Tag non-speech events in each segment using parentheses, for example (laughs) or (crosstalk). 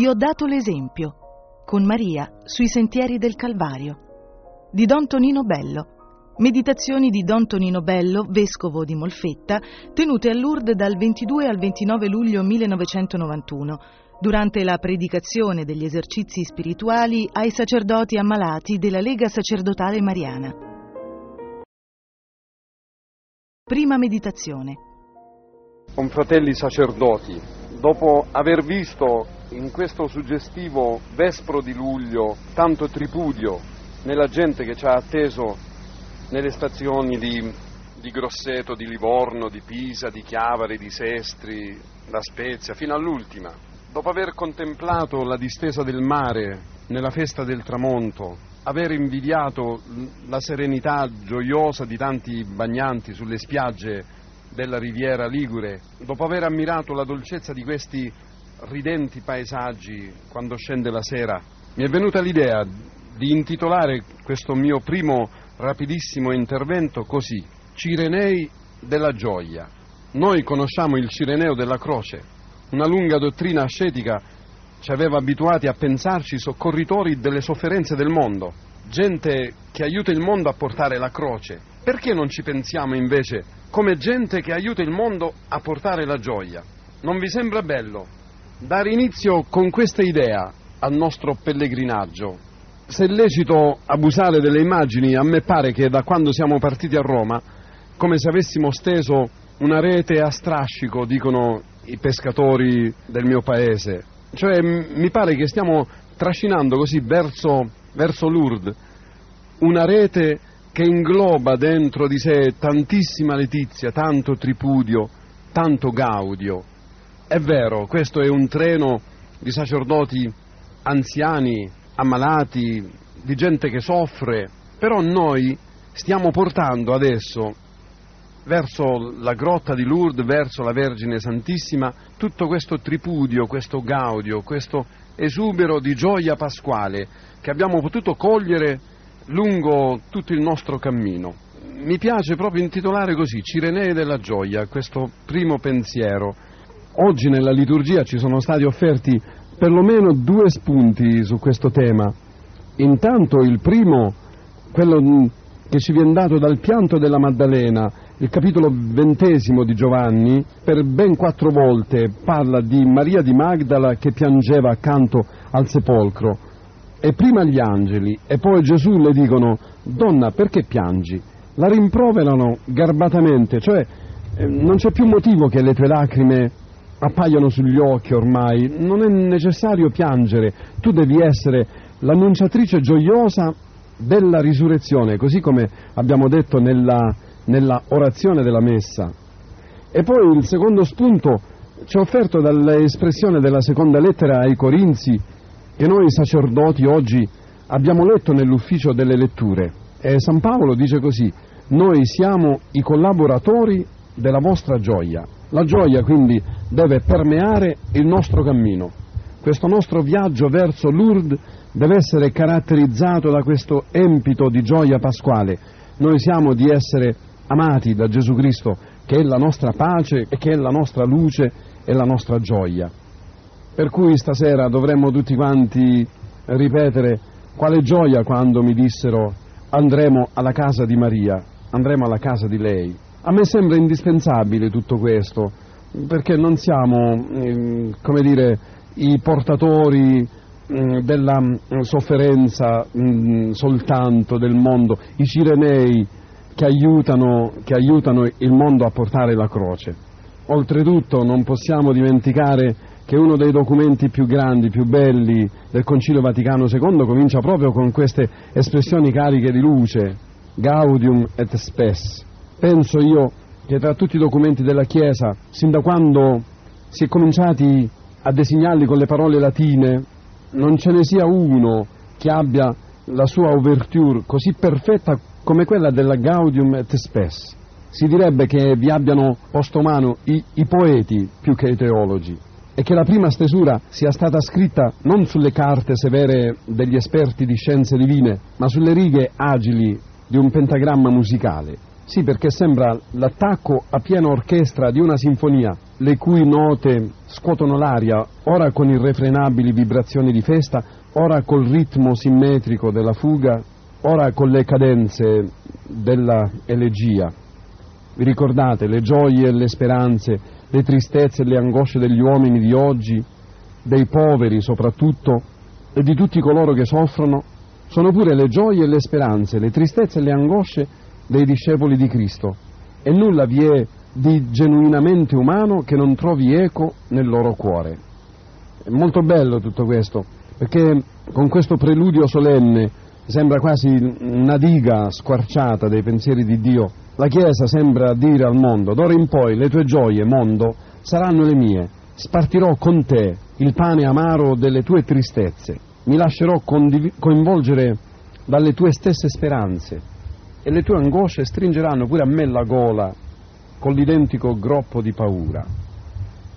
Vi ho dato l'esempio, con Maria, sui sentieri del Calvario, di Don Tonino Bello. Meditazioni di Don Tonino Bello, vescovo di Molfetta, tenute a Lourdes dal 22 al 29 luglio 1991, durante la predicazione degli esercizi spirituali ai sacerdoti ammalati della Lega Sacerdotale Mariana. Prima meditazione. Confratelli sacerdoti, dopo aver visto in questo suggestivo vespro di luglio tanto tripudio nella gente che ci ha atteso nelle stazioni di, di Grosseto, di Livorno, di Pisa, di Chiavari, di Sestri, da Spezia, fino all'ultima. Dopo aver contemplato la distesa del mare nella festa del tramonto, aver invidiato la serenità gioiosa di tanti bagnanti sulle spiagge della riviera Ligure, dopo aver ammirato la dolcezza di questi ridenti paesaggi quando scende la sera, mi è venuta l'idea di intitolare questo mio primo rapidissimo intervento così. Cirenei della gioia. Noi conosciamo il Cireneo della croce. Una lunga dottrina ascetica ci aveva abituati a pensarci soccorritori delle sofferenze del mondo, gente che aiuta il mondo a portare la croce. Perché non ci pensiamo invece come gente che aiuta il mondo a portare la gioia? Non vi sembra bello dare inizio con questa idea al nostro pellegrinaggio se è lecito abusare delle immagini, a me pare che da quando siamo partiti a Roma, come se avessimo steso una rete a strascico, dicono i pescatori del mio paese. Cioè mi pare che stiamo trascinando così verso, verso Lourdes una rete che ingloba dentro di sé tantissima letizia, tanto tripudio, tanto gaudio. È vero, questo è un treno di sacerdoti anziani, ammalati, di gente che soffre, però noi stiamo portando adesso verso la grotta di Lourdes, verso la Vergine Santissima, tutto questo tripudio, questo gaudio, questo esubero di gioia pasquale che abbiamo potuto cogliere lungo tutto il nostro cammino. Mi piace proprio intitolare così, Cirenee della gioia, questo primo pensiero. Oggi nella liturgia ci sono stati offerti perlomeno due spunti su questo tema. Intanto il primo, quello che ci viene dato dal pianto della Maddalena, il capitolo ventesimo di Giovanni, per ben quattro volte parla di Maria di Magdala che piangeva accanto al sepolcro. E prima gli angeli e poi Gesù le dicono, donna perché piangi? La rimproverano garbatamente, cioè eh, non c'è più motivo che le tue lacrime appaiono sugli occhi ormai, non è necessario piangere, tu devi essere l'annunciatrice gioiosa della risurrezione, così come abbiamo detto nella, nella orazione della messa. E poi il secondo spunto ci è offerto dall'espressione della seconda lettera ai Corinzi che noi sacerdoti oggi abbiamo letto nell'ufficio delle letture. E San Paolo dice così, noi siamo i collaboratori della vostra gioia. La gioia quindi deve permeare il nostro cammino. Questo nostro viaggio verso Lourdes deve essere caratterizzato da questo empito di gioia pasquale. Noi siamo di essere amati da Gesù Cristo, che è la nostra pace che è la nostra luce e la nostra gioia. Per cui stasera dovremmo tutti quanti ripetere quale gioia quando mi dissero andremo alla casa di Maria, andremo alla casa di lei. A me sembra indispensabile tutto questo, perché non siamo, eh, come dire, i portatori eh, della mm, sofferenza mm, soltanto del mondo, i cirenei che aiutano, che aiutano il mondo a portare la croce. Oltretutto non possiamo dimenticare che uno dei documenti più grandi, più belli del Concilio Vaticano II comincia proprio con queste espressioni cariche di luce, Gaudium et Spes, Penso io che tra tutti i documenti della Chiesa, sin da quando si è cominciati a designarli con le parole latine, non ce ne sia uno che abbia la sua ouverture così perfetta come quella della Gaudium et Spes. Si direbbe che vi abbiano posto mano i, i poeti più che i teologi e che la prima stesura sia stata scritta non sulle carte severe degli esperti di scienze divine, ma sulle righe agili di un pentagramma musicale. Sì, perché sembra l'attacco a piena orchestra di una sinfonia, le cui note scuotono l'aria, ora con irrefrenabili vibrazioni di festa, ora col ritmo simmetrico della fuga, ora con le cadenze della elegia. Vi ricordate le gioie e le speranze, le tristezze e le angosce degli uomini di oggi, dei poveri soprattutto, e di tutti coloro che soffrono? Sono pure le gioie e le speranze, le tristezze e le angosce dei discepoli di Cristo. E nulla vi è di genuinamente umano che non trovi eco nel loro cuore. È molto bello tutto questo, perché con questo preludio solenne sembra quasi una diga squarciata dei pensieri di Dio. La Chiesa sembra dire al mondo, d'ora in poi le tue gioie, mondo, saranno le mie. Spartirò con te il pane amaro delle tue tristezze. Mi lascerò coinvolgere dalle tue stesse speranze e le tue angosce stringeranno pure a me la gola con l'identico groppo di paura.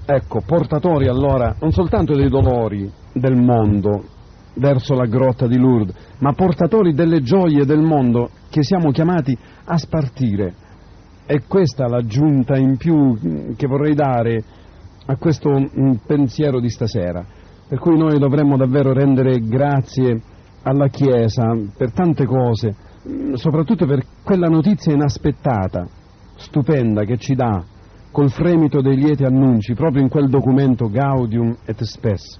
Ecco, portatori allora non soltanto dei dolori del mondo verso la grotta di Lourdes, ma portatori delle gioie del mondo che siamo chiamati a spartire. È questa l'aggiunta in più che vorrei dare a questo pensiero di stasera, per cui noi dovremmo davvero rendere grazie alla Chiesa per tante cose, soprattutto per quella notizia inaspettata stupenda che ci dà col fremito dei lieti annunci proprio in quel documento Gaudium et Spes,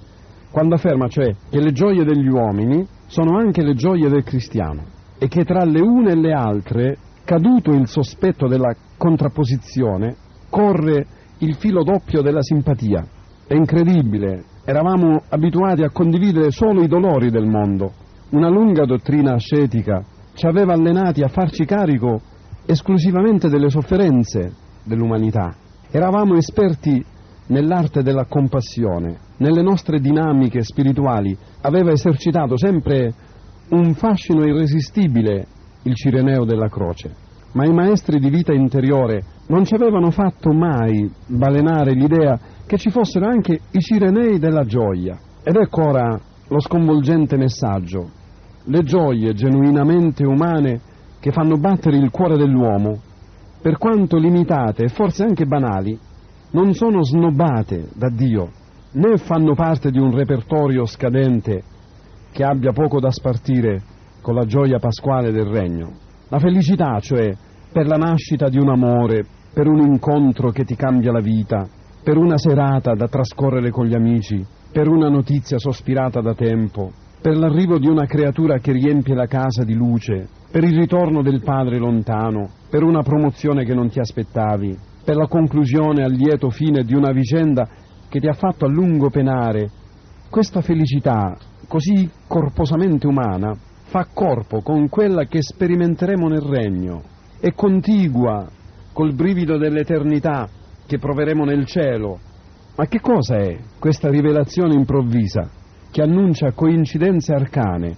quando afferma cioè che le gioie degli uomini sono anche le gioie del cristiano e che tra le une e le altre, caduto il sospetto della contrapposizione, corre il filo doppio della simpatia. È incredibile, eravamo abituati a condividere solo i dolori del mondo. Una lunga dottrina ascetica ci aveva allenati a farci carico esclusivamente delle sofferenze dell'umanità. Eravamo esperti nell'arte della compassione, nelle nostre dinamiche spirituali aveva esercitato sempre un fascino irresistibile il Cireneo della croce, ma i maestri di vita interiore non ci avevano fatto mai balenare l'idea che ci fossero anche i Cirenei della gioia. Ed ecco ora lo sconvolgente messaggio. Le gioie genuinamente umane che fanno battere il cuore dell'uomo, per quanto limitate e forse anche banali, non sono snobbate da Dio, né fanno parte di un repertorio scadente che abbia poco da spartire con la gioia pasquale del regno. La felicità, cioè, per la nascita di un amore, per un incontro che ti cambia la vita, per una serata da trascorrere con gli amici, per una notizia sospirata da tempo, per l'arrivo di una creatura che riempie la casa di luce, per il ritorno del padre lontano, per una promozione che non ti aspettavi, per la conclusione al lieto fine di una vicenda che ti ha fatto a lungo penare. Questa felicità, così corposamente umana, fa corpo con quella che sperimenteremo nel regno, è contigua col brivido dell'eternità che proveremo nel cielo. Ma che cosa è questa rivelazione improvvisa? che annuncia coincidenze arcane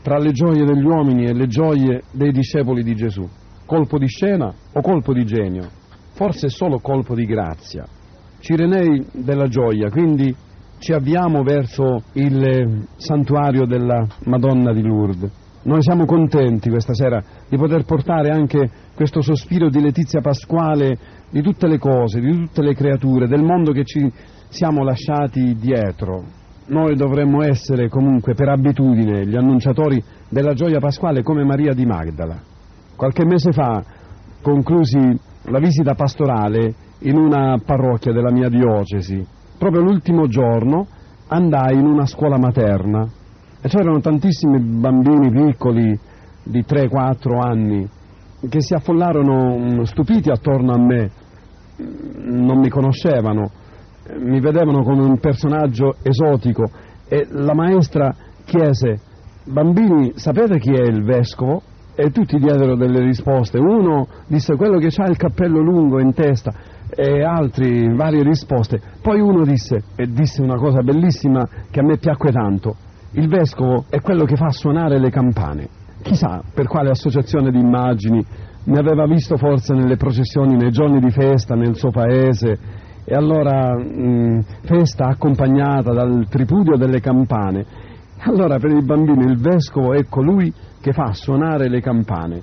tra le gioie degli uomini e le gioie dei discepoli di Gesù. Colpo di scena o colpo di genio? Forse solo colpo di grazia. Cirenei della gioia, quindi ci avviamo verso il santuario della Madonna di Lourdes. Noi siamo contenti questa sera di poter portare anche questo sospiro di letizia pasquale di tutte le cose, di tutte le creature, del mondo che ci siamo lasciati dietro, noi dovremmo essere comunque per abitudine gli annunciatori della gioia pasquale come Maria di Magdala. Qualche mese fa conclusi la visita pastorale in una parrocchia della mia diocesi. Proprio l'ultimo giorno andai in una scuola materna e c'erano tantissimi bambini piccoli di 3-4 anni che si affollarono mm, stupiti attorno a me, non mi conoscevano mi vedevano come un personaggio esotico e la maestra chiese bambini sapete chi è il vescovo? E tutti diedero delle risposte. Uno disse quello che ha il cappello lungo in testa e altri varie risposte. Poi uno disse, e disse una cosa bellissima che a me piacque tanto, il vescovo è quello che fa suonare le campane. Chissà per quale associazione di immagini mi aveva visto forse nelle processioni, nei giorni di festa, nel suo paese, e allora mh, festa accompagnata dal tripudio delle campane. Allora per i bambini il vescovo è colui che fa suonare le campane.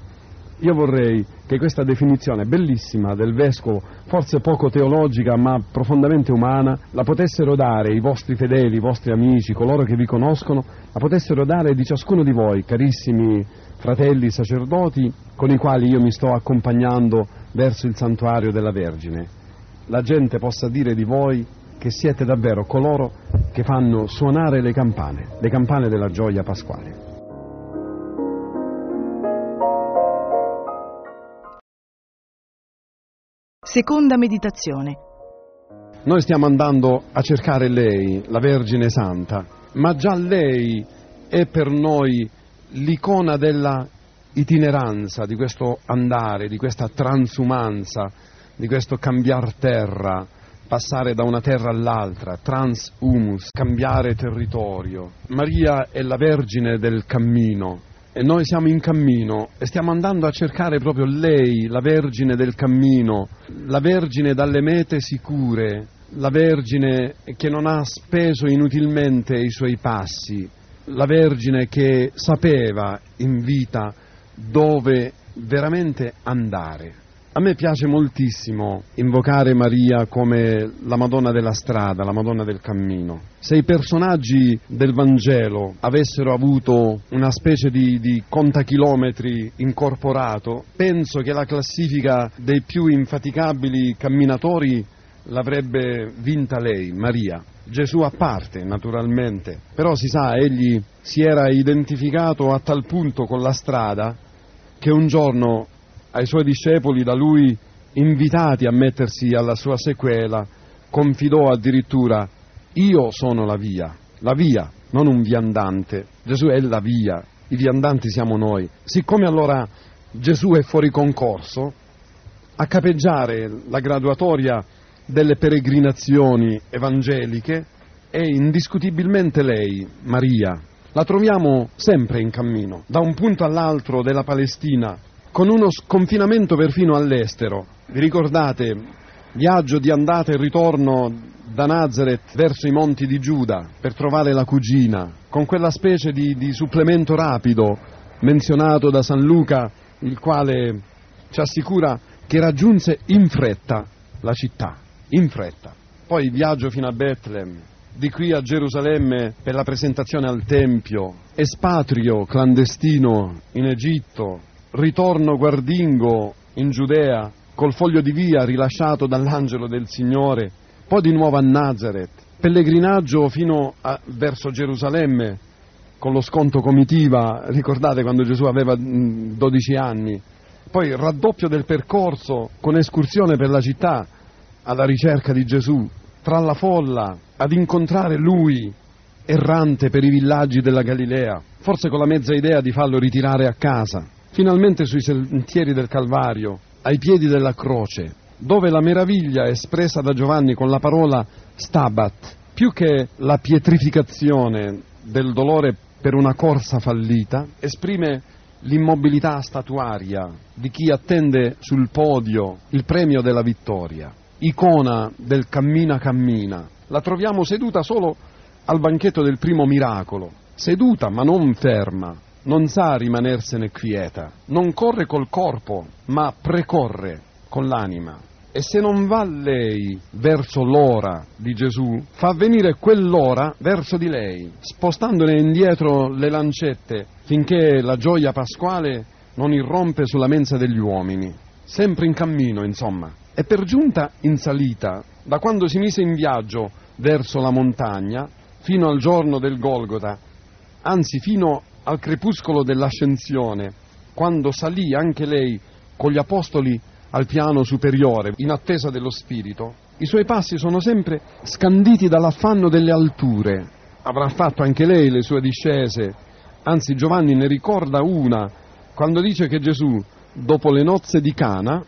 Io vorrei che questa definizione bellissima del vescovo, forse poco teologica ma profondamente umana, la potessero dare i vostri fedeli, i vostri amici, coloro che vi conoscono, la potessero dare di ciascuno di voi, carissimi fratelli sacerdoti, con i quali io mi sto accompagnando verso il santuario della Vergine. La gente possa dire di voi che siete davvero coloro che fanno suonare le campane, le campane della gioia pasquale. Seconda meditazione. Noi stiamo andando a cercare lei, la Vergine Santa, ma già lei è per noi l'icona della itineranza, di questo andare, di questa transumanza, di questo cambiar terra, passare da una terra all'altra, transhumus, cambiare territorio. Maria è la Vergine del cammino, e noi siamo in cammino e stiamo andando a cercare proprio lei, la Vergine del cammino, la Vergine dalle mete sicure, la Vergine che non ha speso inutilmente i suoi passi, la Vergine che sapeva in vita dove veramente andare. A me piace moltissimo invocare Maria come la Madonna della strada, la Madonna del cammino. Se i personaggi del Vangelo avessero avuto una specie di, di contachilometri incorporato, penso che la classifica dei più infaticabili camminatori l'avrebbe vinta lei, Maria. Gesù a parte, naturalmente, però si sa, egli si era identificato a tal punto con la strada che un giorno ai suoi discepoli da lui invitati a mettersi alla sua sequela, confidò addirittura io sono la via, la via, non un viandante. Gesù è la via, i viandanti siamo noi. Siccome allora Gesù è fuori concorso, a capeggiare la graduatoria delle peregrinazioni evangeliche è indiscutibilmente lei, Maria. La troviamo sempre in cammino, da un punto all'altro della Palestina, con uno sconfinamento perfino all'estero. Vi ricordate viaggio di andata e ritorno da Nazareth verso i monti di Giuda per trovare la cugina, con quella specie di, di supplemento rapido menzionato da San Luca, il quale ci assicura che raggiunse in fretta la città, in fretta. Poi viaggio fino a Betlem, di qui a Gerusalemme per la presentazione al Tempio, espatrio clandestino in Egitto, ritorno guardingo in Giudea col foglio di via rilasciato dall'angelo del Signore, poi di nuovo a Nazareth, pellegrinaggio fino a, verso Gerusalemme con lo sconto comitiva, ricordate quando Gesù aveva 12 anni, poi raddoppio del percorso con escursione per la città alla ricerca di Gesù, tra la folla, ad incontrare lui, errante per i villaggi della Galilea, forse con la mezza idea di farlo ritirare a casa finalmente sui sentieri del Calvario, ai piedi della croce, dove la meraviglia espressa da Giovanni con la parola stabat, più che la pietrificazione del dolore per una corsa fallita, esprime l'immobilità statuaria di chi attende sul podio il premio della vittoria, icona del cammina cammina. La troviamo seduta solo al banchetto del primo miracolo, seduta ma non ferma, non sa rimanersene quieta, non corre col corpo, ma precorre con l'anima. E se non va lei verso l'ora di Gesù, fa venire quell'ora verso di lei, spostandone indietro le lancette finché la gioia pasquale non irrompe sulla mensa degli uomini. Sempre in cammino, insomma. E per giunta in salita, da quando si mise in viaggio verso la montagna, fino al giorno del Golgota, anzi fino al crepuscolo dell'ascensione, quando salì anche lei con gli apostoli al piano superiore, in attesa dello Spirito, i suoi passi sono sempre scanditi dall'affanno delle alture. Avrà fatto anche lei le sue discese, anzi Giovanni ne ricorda una, quando dice che Gesù, dopo le nozze di Cana,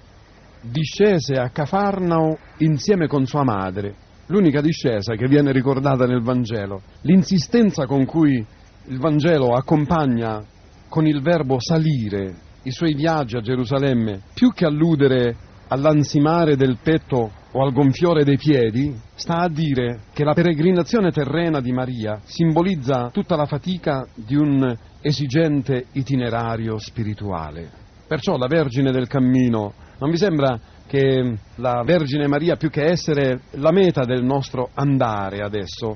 discese a Cafarnao insieme con sua madre, l'unica discesa che viene ricordata nel Vangelo. L'insistenza con cui il Vangelo accompagna con il verbo salire i suoi viaggi a Gerusalemme, più che alludere all'ansimare del petto o al gonfiore dei piedi, sta a dire che la peregrinazione terrena di Maria simbolizza tutta la fatica di un esigente itinerario spirituale. Perciò la Vergine del Cammino non vi sembra che la Vergine Maria, più che essere la meta del nostro andare adesso,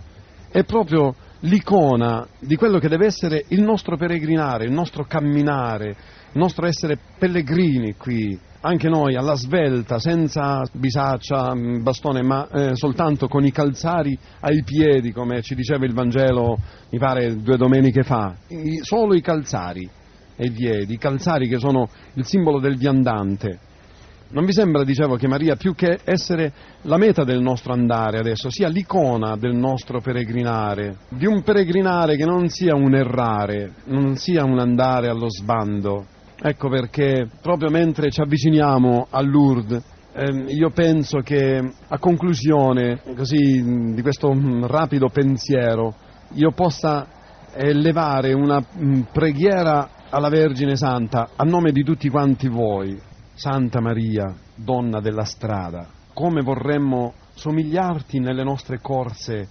è proprio l'icona di quello che deve essere il nostro peregrinare, il nostro camminare, il nostro essere pellegrini qui, anche noi alla svelta, senza bisaccia, mm, bastone, ma eh, soltanto con i calzari ai piedi, come ci diceva il Vangelo, mi pare due domeniche fa, I, solo i calzari ai piedi, i calzari che sono il simbolo del viandante. Non vi sembra, dicevo, che Maria, più che essere la meta del nostro andare adesso, sia l'icona del nostro peregrinare, di un peregrinare che non sia un errare, non sia un andare allo sbando. Ecco perché proprio mentre ci avviciniamo a Lourdes, ehm, io penso che a conclusione così, di questo rapido pensiero io possa elevare una preghiera alla Vergine Santa a nome di tutti quanti voi, Santa Maria, donna della strada, come vorremmo somigliarti nelle nostre corse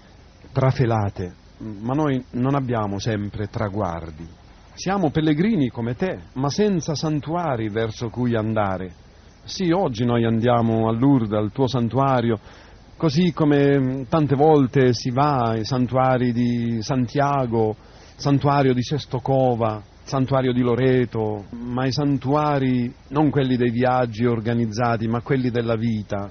trafelate, ma noi non abbiamo sempre traguardi. Siamo pellegrini come te, ma senza santuari verso cui andare. Sì, oggi noi andiamo a Lourdes, al tuo santuario, così come tante volte si va ai santuari di Santiago, santuario di Sestocova, santuario di Loreto, ma i santuari non quelli dei viaggi organizzati, ma quelli della vita,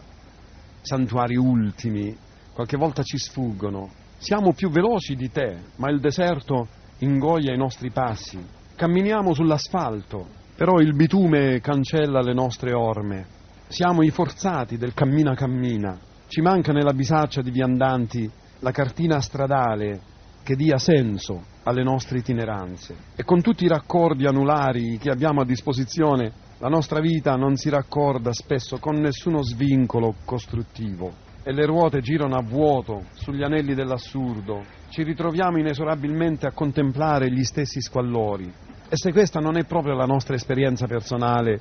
santuari ultimi, qualche volta ci sfuggono. Siamo più veloci di te, ma il deserto ingoia i nostri passi. Camminiamo sull'asfalto, però il bitume cancella le nostre orme. Siamo i forzati del cammina cammina. Ci manca nella bisaccia di viandanti la cartina stradale che dia senso alle nostre itineranze. E con tutti i raccordi anulari che abbiamo a disposizione, la nostra vita non si raccorda spesso con nessuno svincolo costruttivo e le ruote girano a vuoto sugli anelli dell'assurdo. Ci ritroviamo inesorabilmente a contemplare gli stessi squallori. E se questa non è proprio la nostra esperienza personale,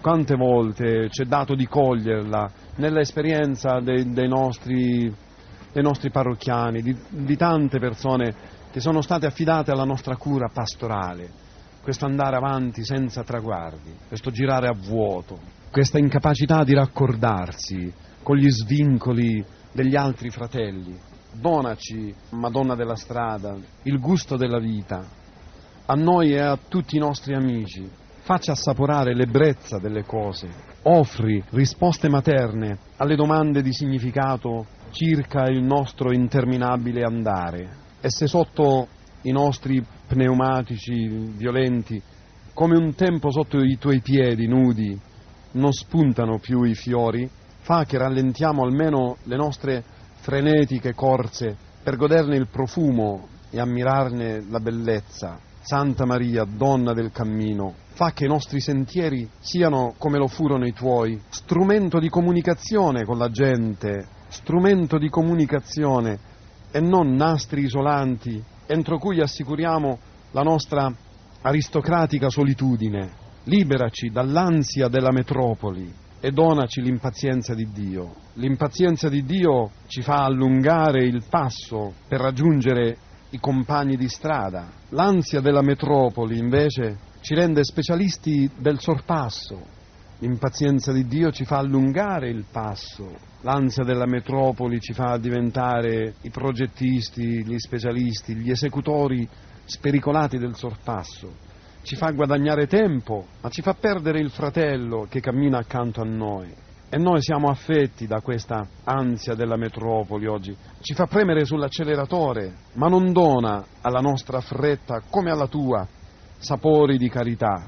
quante volte ci è dato di coglierla nell'esperienza dei, dei nostri dei nostri parrocchiani, di, di tante persone che sono state affidate alla nostra cura pastorale, questo andare avanti senza traguardi, questo girare a vuoto, questa incapacità di raccordarsi con gli svincoli degli altri fratelli. Donaci, Madonna della strada, il gusto della vita, a noi e a tutti i nostri amici, faccia assaporare l'ebbrezza delle cose, offri risposte materne alle domande di significato circa il nostro interminabile andare e se sotto i nostri pneumatici violenti, come un tempo sotto i tuoi piedi nudi, non spuntano più i fiori, fa che rallentiamo almeno le nostre frenetiche corse per goderne il profumo e ammirarne la bellezza. Santa Maria, donna del cammino, fa che i nostri sentieri siano come lo furono i tuoi, strumento di comunicazione con la gente, strumento di comunicazione e non nastri isolanti entro cui assicuriamo la nostra aristocratica solitudine. Liberaci dall'ansia della metropoli e donaci l'impazienza di Dio. L'impazienza di Dio ci fa allungare il passo per raggiungere i compagni di strada. L'ansia della metropoli invece ci rende specialisti del sorpasso. L'impazienza di Dio ci fa allungare il passo l'ansia della metropoli ci fa diventare i progettisti, gli specialisti, gli esecutori spericolati del sorpasso, ci fa guadagnare tempo, ma ci fa perdere il fratello che cammina accanto a noi. E noi siamo affetti da questa ansia della metropoli oggi. Ci fa premere sull'acceleratore, ma non dona alla nostra fretta, come alla tua, sapori di carità.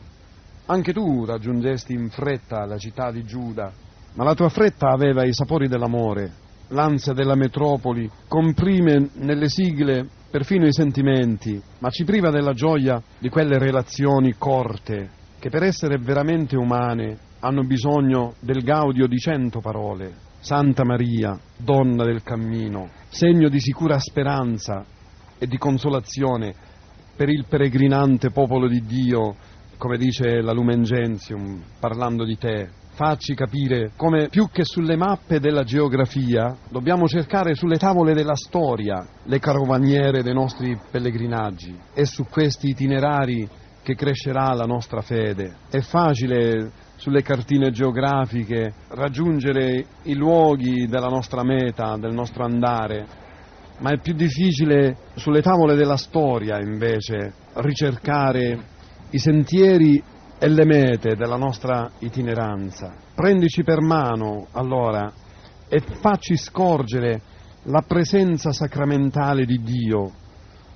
Anche tu raggiungesti in fretta la città di Giuda, ma la tua fretta aveva i sapori dell'amore, l'ansia della metropoli comprime nelle sigle perfino i sentimenti, ma ci priva della gioia di quelle relazioni corte che per essere veramente umane hanno bisogno del gaudio di cento parole. Santa Maria, donna del cammino, segno di sicura speranza e di consolazione per il peregrinante popolo di Dio, come dice la Lumen Gentium, parlando di te, farci capire come più che sulle mappe della geografia dobbiamo cercare sulle tavole della storia le carovaniere dei nostri pellegrinaggi e su questi itinerari che crescerà la nostra fede. È facile sulle cartine geografiche raggiungere i luoghi della nostra meta, del nostro andare, ma è più difficile sulle tavole della storia invece ricercare i sentieri e le mete della nostra itineranza. Prendici per mano allora e facci scorgere la presenza sacramentale di Dio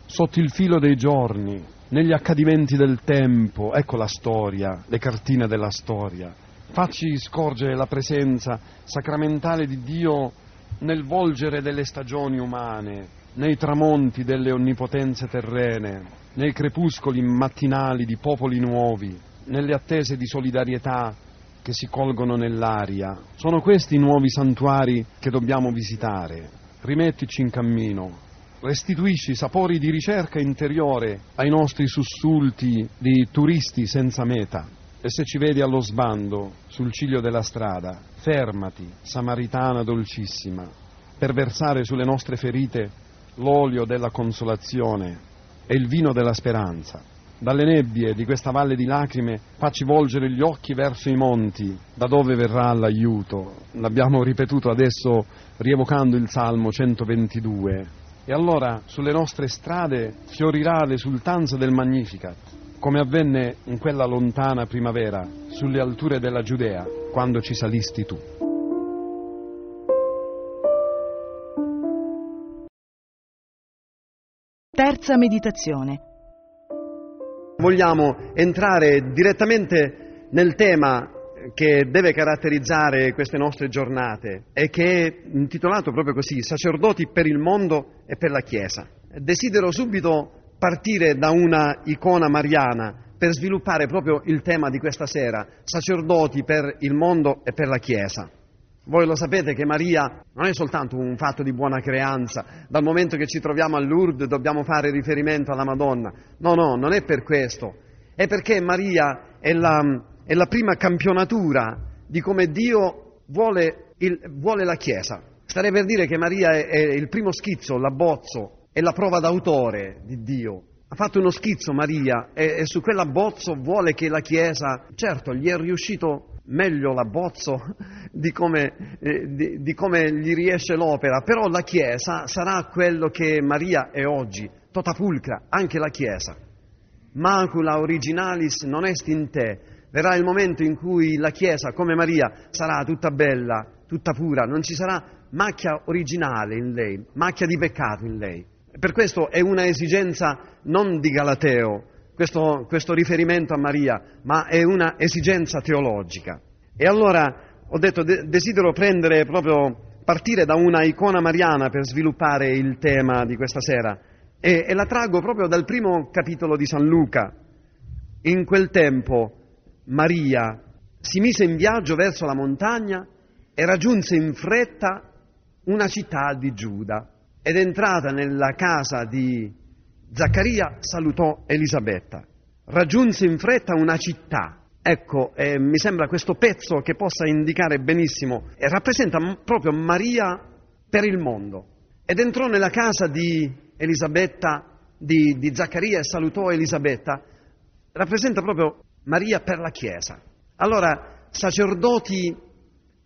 sotto il filo dei giorni, negli accadimenti del tempo, ecco la storia, le cartine della storia. Facci scorgere la presenza sacramentale di Dio nel volgere delle stagioni umane, nei tramonti delle onnipotenze terrene, nei crepuscoli mattinali di popoli nuovi, nelle attese di solidarietà che si colgono nell'aria. Sono questi i nuovi santuari che dobbiamo visitare. Rimettici in cammino, restituisci sapori di ricerca interiore ai nostri sussulti di turisti senza meta. E se ci vedi allo sbando, sul ciglio della strada, fermati, samaritana dolcissima, per versare sulle nostre ferite l'olio della consolazione e il vino della speranza. Dalle nebbie di questa valle di lacrime facci volgere gli occhi verso i monti, da dove verrà l'aiuto. L'abbiamo ripetuto adesso rievocando il Salmo 122. E allora sulle nostre strade fiorirà l'esultanza del Magnificat, come avvenne in quella lontana primavera sulle alture della Giudea, quando ci salisti tu. Terza meditazione. Vogliamo entrare direttamente nel tema che deve caratterizzare queste nostre giornate e che è intitolato proprio così, Sacerdoti per il mondo e per la Chiesa. Desidero subito partire da una icona mariana per sviluppare proprio il tema di questa sera, sacerdoti per il mondo e per la Chiesa. Voi lo sapete che Maria non è soltanto un fatto di buona creanza, dal momento che ci troviamo a Lourdes dobbiamo fare riferimento alla Madonna. No, no, non è per questo, è perché Maria è la, è la prima campionatura di come Dio vuole, il, vuole la Chiesa. Starei per dire che Maria è, è il primo schizzo, l'abbozzo, è la prova d'autore di Dio. Ha fatto uno schizzo Maria e, e su quell'abbozzo vuole che la Chiesa, certo, gli è riuscito meglio l'abbozzo di come, eh, di, di come, gli riesce l'opera, però la Chiesa sarà quello che Maria è oggi, tota pulcra, anche la Chiesa. Macula originalis non est in te, verrà il momento in cui la Chiesa, come Maria, sarà tutta bella, tutta pura, non ci sarà macchia originale in lei, macchia di peccato in lei. Per questo è una esigenza non di Galateo, questo, questo riferimento a Maria, ma è una esigenza teologica. E allora ho detto, de- desidero prendere proprio, partire da una icona mariana per sviluppare il tema di questa sera e, e la traggo proprio dal primo capitolo di San Luca. In quel tempo Maria si mise in viaggio verso la montagna e raggiunse in fretta una città di Giuda ed entrata nella casa di Zaccaria salutò Elisabetta. Raggiunse in fretta una città. Ecco, eh, mi sembra questo pezzo che possa indicare benissimo e rappresenta proprio Maria per il mondo. Ed entrò nella casa di Elisabetta, di, di Zaccaria e salutò Elisabetta. Rappresenta proprio Maria per la Chiesa. Allora, sacerdoti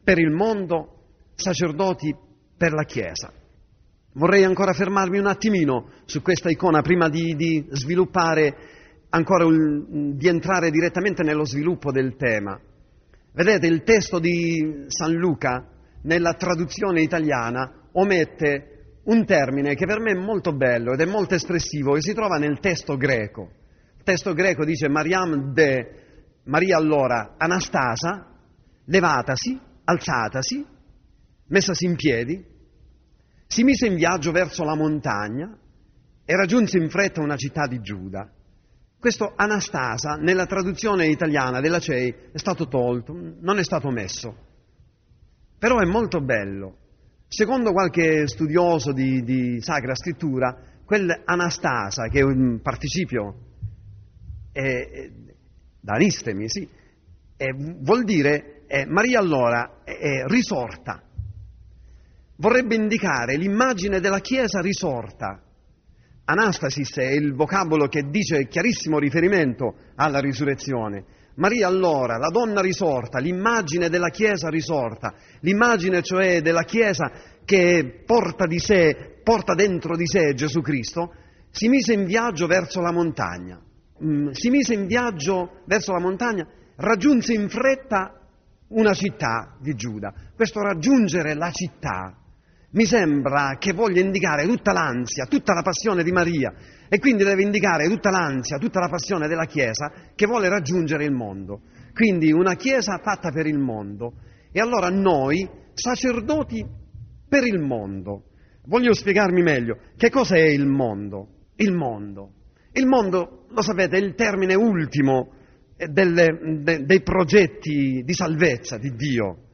per il mondo, sacerdoti per la Chiesa. Vorrei ancora fermarmi un attimino su questa icona prima di, di sviluppare ancora un, di entrare direttamente nello sviluppo del tema. Vedete, il testo di San Luca nella traduzione italiana omette un termine che per me è molto bello ed è molto espressivo e si trova nel testo greco. Il testo greco dice Mariam de Maria allora, Anastasa, levatasi, alzatasi, messasi in piedi, si mise in viaggio verso la montagna e raggiunse in fretta una città di Giuda. Questo Anastasa nella traduzione italiana della CEI è stato tolto, non è stato messo. Però è molto bello. Secondo qualche studioso di, di Sacra Scrittura, quell'Anastasa, che è un participio è, da anistemi, sì, è, vuol dire è, Maria allora è, risorta. Vorrebbe indicare l'immagine della Chiesa risorta, Anastasis è il vocabolo che dice chiarissimo riferimento alla risurrezione. Maria allora, la donna risorta, l'immagine della Chiesa risorta, l'immagine cioè della Chiesa che porta di sé, porta dentro di sé Gesù Cristo, si mise in viaggio verso la montagna. Mm, si mise in viaggio verso la montagna, raggiunse in fretta una città di Giuda. Questo raggiungere la città mi sembra che voglia indicare tutta l'ansia, tutta la passione di Maria e quindi deve indicare tutta l'ansia, tutta la passione della Chiesa che vuole raggiungere il mondo. Quindi una Chiesa fatta per il mondo. E allora noi, sacerdoti per il mondo, voglio spiegarmi meglio, che cosa è il mondo? Il mondo. Il mondo, lo sapete, è il termine ultimo delle, de, dei progetti di salvezza di Dio.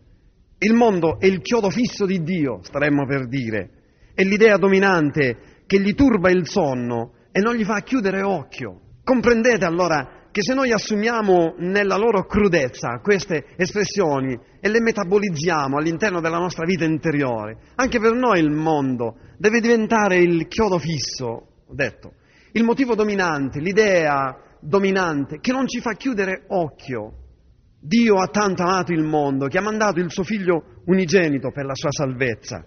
Il mondo è il chiodo fisso di Dio, staremmo per dire, è l'idea dominante che gli turba il sonno e non gli fa chiudere occhio. Comprendete allora che se noi assumiamo nella loro crudezza queste espressioni e le metabolizziamo all'interno della nostra vita interiore, anche per noi il mondo deve diventare il chiodo fisso, ho detto, il motivo dominante, l'idea dominante che non ci fa chiudere occhio Dio ha tanto amato il mondo che ha mandato il suo figlio unigenito per la sua salvezza.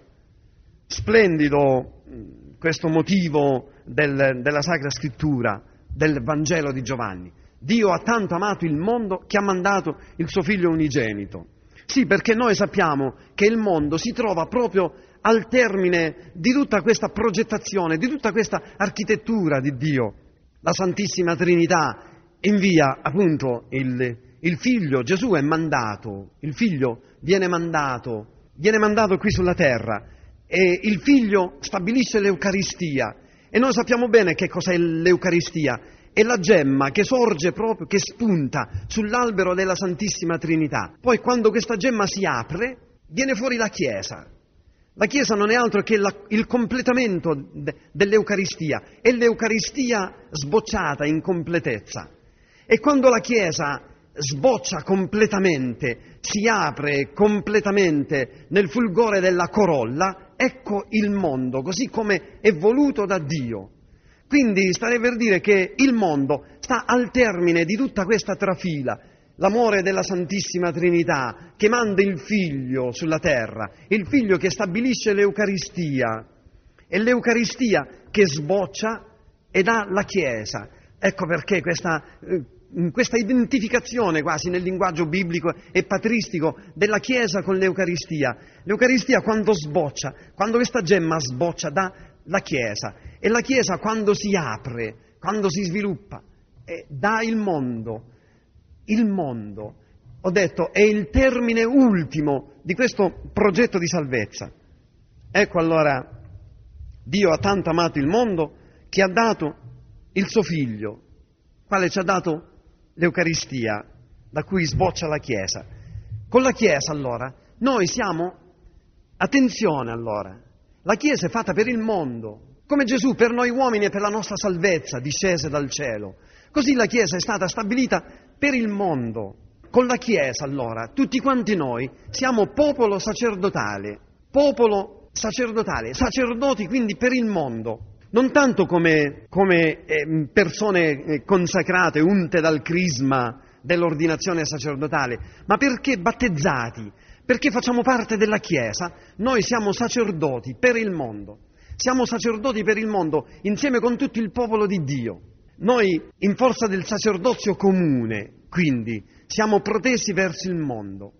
Splendido mm, questo motivo del, della Sacra Scrittura, del Vangelo di Giovanni. Dio ha tanto amato il mondo che ha mandato il suo figlio unigenito. Sì, perché noi sappiamo che il mondo si trova proprio al termine di tutta questa progettazione, di tutta questa architettura di Dio. La Santissima Trinità invia appunto il, il figlio, Gesù è mandato, il figlio viene mandato, viene mandato qui sulla terra e il figlio stabilisce l'Eucaristia e noi sappiamo bene che cos'è l'Eucaristia, è la gemma che sorge proprio, che spunta sull'albero della Santissima Trinità. Poi quando questa gemma si apre, viene fuori la Chiesa. La Chiesa non è altro che la, il completamento de, dell'Eucaristia, è l'Eucaristia sbocciata in completezza. E quando la Chiesa sboccia completamente, si apre completamente nel fulgore della corolla, ecco il mondo, così come è voluto da Dio. Quindi starei per dire che il mondo sta al termine di tutta questa trafila, l'amore della Santissima Trinità che manda il Figlio sulla terra, il Figlio che stabilisce l'Eucaristia e l'Eucaristia che sboccia e dà la Chiesa. Ecco perché questa eh, questa identificazione quasi nel linguaggio biblico e patristico della Chiesa con l'Eucaristia. L'Eucaristia quando sboccia, quando questa gemma sboccia dà la Chiesa e la Chiesa quando si apre, quando si sviluppa, eh, dà il mondo. Il mondo, ho detto, è il termine ultimo di questo progetto di salvezza. Ecco allora, Dio ha tanto amato il mondo che ha dato il suo figlio, quale ci ha dato l'Eucaristia da cui sboccia la Chiesa. Con la Chiesa allora noi siamo, attenzione allora, la Chiesa è fatta per il mondo, come Gesù per noi uomini e per la nostra salvezza discese dal cielo. Così la Chiesa è stata stabilita per il mondo. Con la Chiesa allora tutti quanti noi siamo popolo sacerdotale, popolo sacerdotale, sacerdoti quindi per il mondo non tanto come, come eh, persone consacrate, unte dal crisma dell'ordinazione sacerdotale, ma perché battezzati, perché facciamo parte della Chiesa, noi siamo sacerdoti per il mondo. Siamo sacerdoti per il mondo insieme con tutto il popolo di Dio. Noi, in forza del sacerdozio comune, quindi, siamo protesi verso il mondo,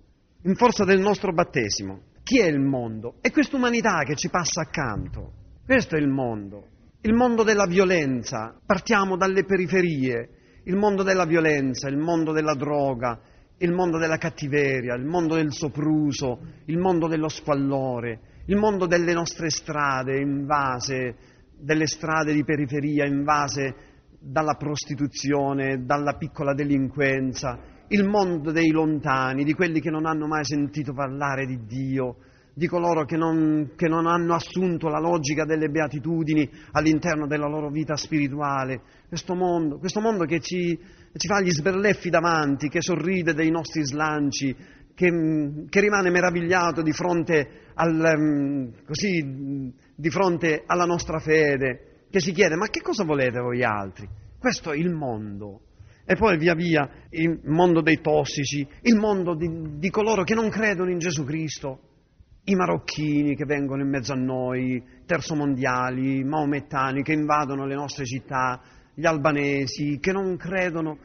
in forza del nostro battesimo. Chi è il mondo? È questa umanità che ci passa accanto. Questo è il mondo il mondo della violenza, partiamo dalle periferie, il mondo della violenza, il mondo della droga, il mondo della cattiveria, il mondo del sopruso, il mondo dello squallore, il mondo delle nostre strade invase, delle strade di periferia invase dalla prostituzione, dalla piccola delinquenza, il mondo dei lontani, di quelli che non hanno mai sentito parlare di Dio, di coloro che non, che non, hanno assunto la logica delle beatitudini all'interno della loro vita spirituale. Questo mondo, questo mondo che ci, ci, fa gli sberleffi davanti, che sorride dei nostri slanci, che, che rimane meravigliato di fronte, al, così, di fronte alla nostra fede, che si chiede ma che cosa volete voi altri? Questo è il mondo. E poi via via il mondo dei tossici, il mondo di, di coloro che non credono in Gesù Cristo, i marocchini che vengono in mezzo a noi, terzomondiali, maomettani che invadono le nostre città, gli albanesi che non credono,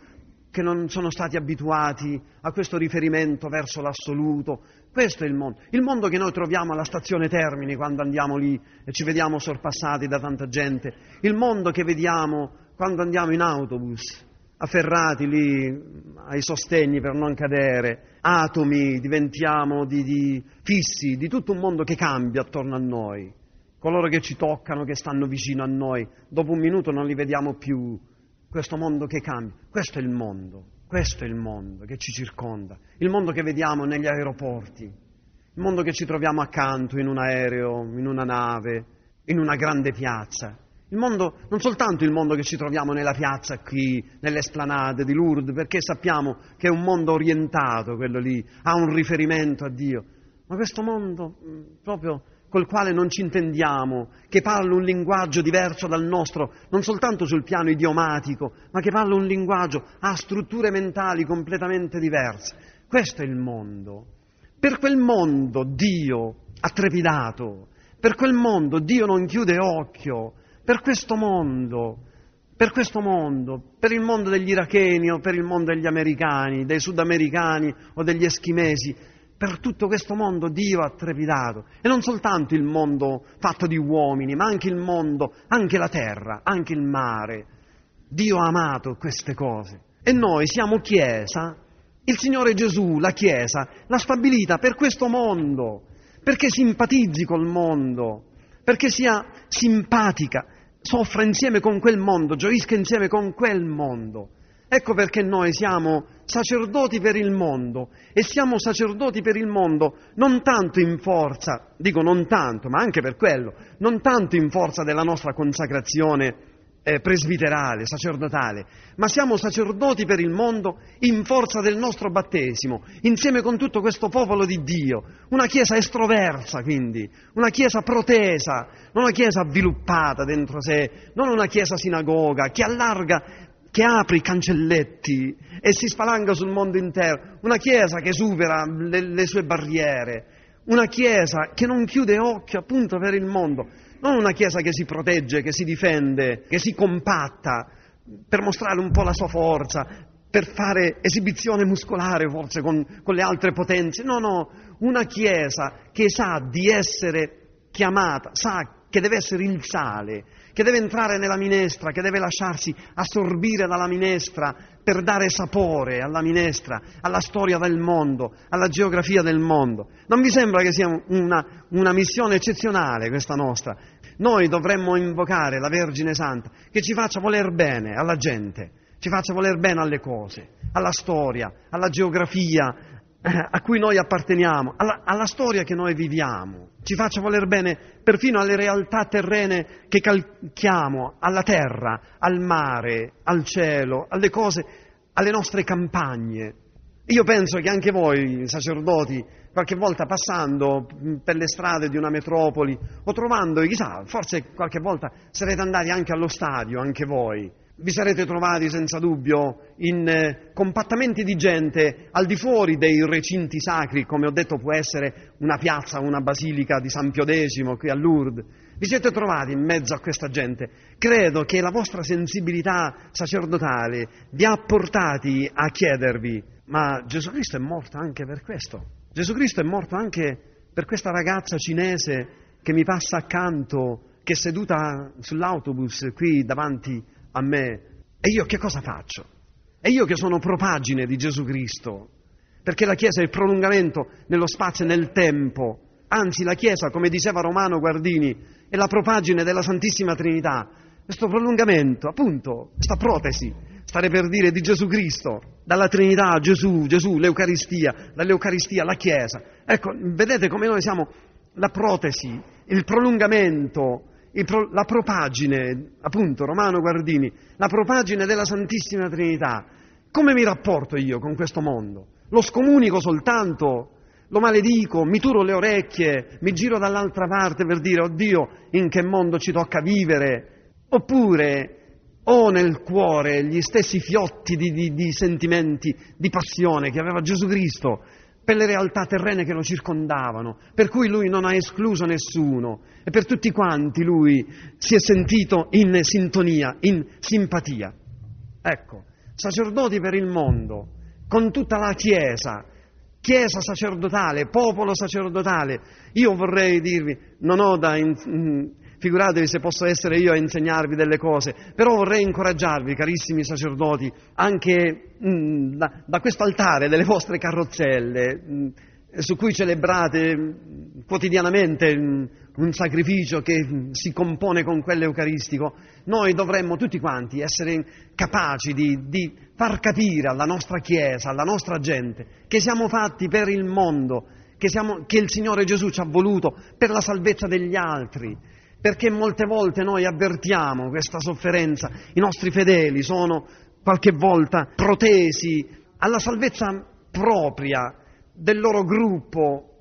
che non sono stati abituati a questo riferimento verso l'assoluto. Questo è il mondo. Il mondo che noi troviamo alla stazione Termini quando andiamo lì e ci vediamo sorpassati da tanta gente. Il mondo che vediamo quando andiamo in autobus, afferrati lì ai sostegni per non cadere, atomi, diventiamo di, di fissi, di tutto un mondo che cambia attorno a noi. Coloro che ci toccano, che stanno vicino a noi, dopo un minuto non li vediamo più. Questo mondo che cambia. Questo è il mondo, questo è il mondo che ci circonda, il mondo che vediamo negli aeroporti, il mondo che ci troviamo accanto in un aereo, in una nave, in una grande piazza. Il mondo, non soltanto il mondo che ci troviamo nella piazza qui, nelle esplanade di Lourdes, perché sappiamo che è un mondo orientato, quello lì, ha un riferimento a Dio, ma questo mondo proprio col quale non ci intendiamo, che parla un linguaggio diverso dal nostro, non soltanto sul piano idiomatico, ma che parla un linguaggio, ha strutture mentali completamente diverse. Questo è il mondo. Per quel mondo Dio ha trepidato, per quel mondo Dio non chiude occhio, per questo mondo, per questo mondo, per il mondo degli iracheni o per il mondo degli americani, dei sudamericani o degli eschimesi, per tutto questo mondo Dio ha trepidato. E non soltanto il mondo fatto di uomini, ma anche il mondo, anche la terra, anche il mare. Dio ha amato queste cose. E noi siamo Chiesa, il Signore Gesù, la Chiesa, l'ha stabilita per questo mondo, perché simpatizzi col mondo, perché sia simpatica, soffra insieme con quel mondo, gioisca insieme con quel mondo. Ecco perché noi siamo sacerdoti per il mondo e siamo sacerdoti per il mondo non tanto in forza, dico non tanto, ma anche per quello, non tanto in forza della nostra consacrazione eh, presbiterale, sacerdotale, ma siamo sacerdoti per il mondo in forza del nostro battesimo, insieme con tutto questo popolo di Dio, una chiesa estroversa quindi, una chiesa protesa, non una chiesa avviluppata dentro sé, non una chiesa sinagoga che allarga che apre i cancelletti e si spalanga sul mondo intero, una chiesa che supera le, le sue barriere, una chiesa che non chiude occhio appunto per il mondo, non una chiesa che si protegge, che si difende, che si compatta per mostrare un po' la sua forza, per fare esibizione muscolare forse con, con le altre potenze. No, no, una chiesa che sa di essere chiamata, sa che deve essere il sale, che deve entrare nella minestra, che deve lasciarsi assorbire dalla minestra per dare sapore alla minestra, alla storia del mondo, alla geografia del mondo. Non vi sembra che sia una, una missione eccezionale questa nostra? Noi dovremmo invocare la Vergine Santa che ci faccia voler bene alla gente, ci faccia voler bene alle cose, alla storia, alla geografia, a cui noi apparteniamo, alla, alla, storia che noi viviamo, ci faccia voler bene perfino alle realtà terrene che calchiamo, alla terra, al mare, al cielo, alle cose, alle nostre campagne. Io penso che anche voi, sacerdoti, qualche volta passando per le strade di una metropoli o trovando, chissà, forse qualche volta sarete andati anche allo stadio, anche voi, vi sarete trovati senza dubbio in eh, compattamenti di gente al di fuori dei recinti sacri, come ho detto può essere una piazza, una basilica di San Pio X qui a Lourdes. Vi siete trovati in mezzo a questa gente. Credo che la vostra sensibilità sacerdotale vi ha portati a chiedervi, ma Gesù Cristo è morto anche per questo. Gesù Cristo è morto anche per questa ragazza cinese che mi passa accanto, che è seduta sull'autobus qui davanti a me. E io che cosa faccio? E io che sono propagine di Gesù Cristo, perché la Chiesa è il prolungamento nello spazio e nel tempo. Anzi, la Chiesa, come diceva Romano Guardini, è la propagine della Santissima Trinità. Questo prolungamento, appunto, questa protesi, stare per dire di Gesù Cristo, dalla Trinità Gesù, Gesù, l'Eucaristia, dall'Eucaristia alla Chiesa. Ecco, vedete come noi siamo la protesi, il prolungamento pro, la propagine, appunto, Romano Guardini, la propagine della Santissima Trinità. Come mi rapporto io con questo mondo? Lo scomunico soltanto? Lo maledico? Mi turo le orecchie? Mi giro dall'altra parte per dire, oddio, in che mondo ci tocca vivere? oppure ho nel cuore gli stessi fiotti di, di, di sentimenti, di passione che aveva Gesù Cristo per le realtà terrene che lo circondavano, per cui lui non ha escluso nessuno e per tutti quanti lui si è sentito in sintonia, in simpatia. Ecco, sacerdoti per il mondo, con tutta la Chiesa, Chiesa sacerdotale, popolo sacerdotale. Io vorrei dirvi, non ho da... In, figuratevi se posso essere io a insegnarvi delle cose, però vorrei incoraggiarvi, carissimi sacerdoti, anche mh, mm, da, da questo altare delle vostre carrozzelle, mh, mm, su cui celebrate mh, mm, quotidianamente un sacrificio che si compone con quello eucaristico, noi dovremmo tutti quanti essere capaci di, di far capire alla nostra Chiesa, alla nostra gente, che siamo fatti per il mondo, che, siamo, che il Signore Gesù ci ha voluto per la salvezza degli altri perché molte volte noi avvertiamo questa sofferenza, i nostri fedeli sono qualche volta protesi alla salvezza propria del loro gruppo,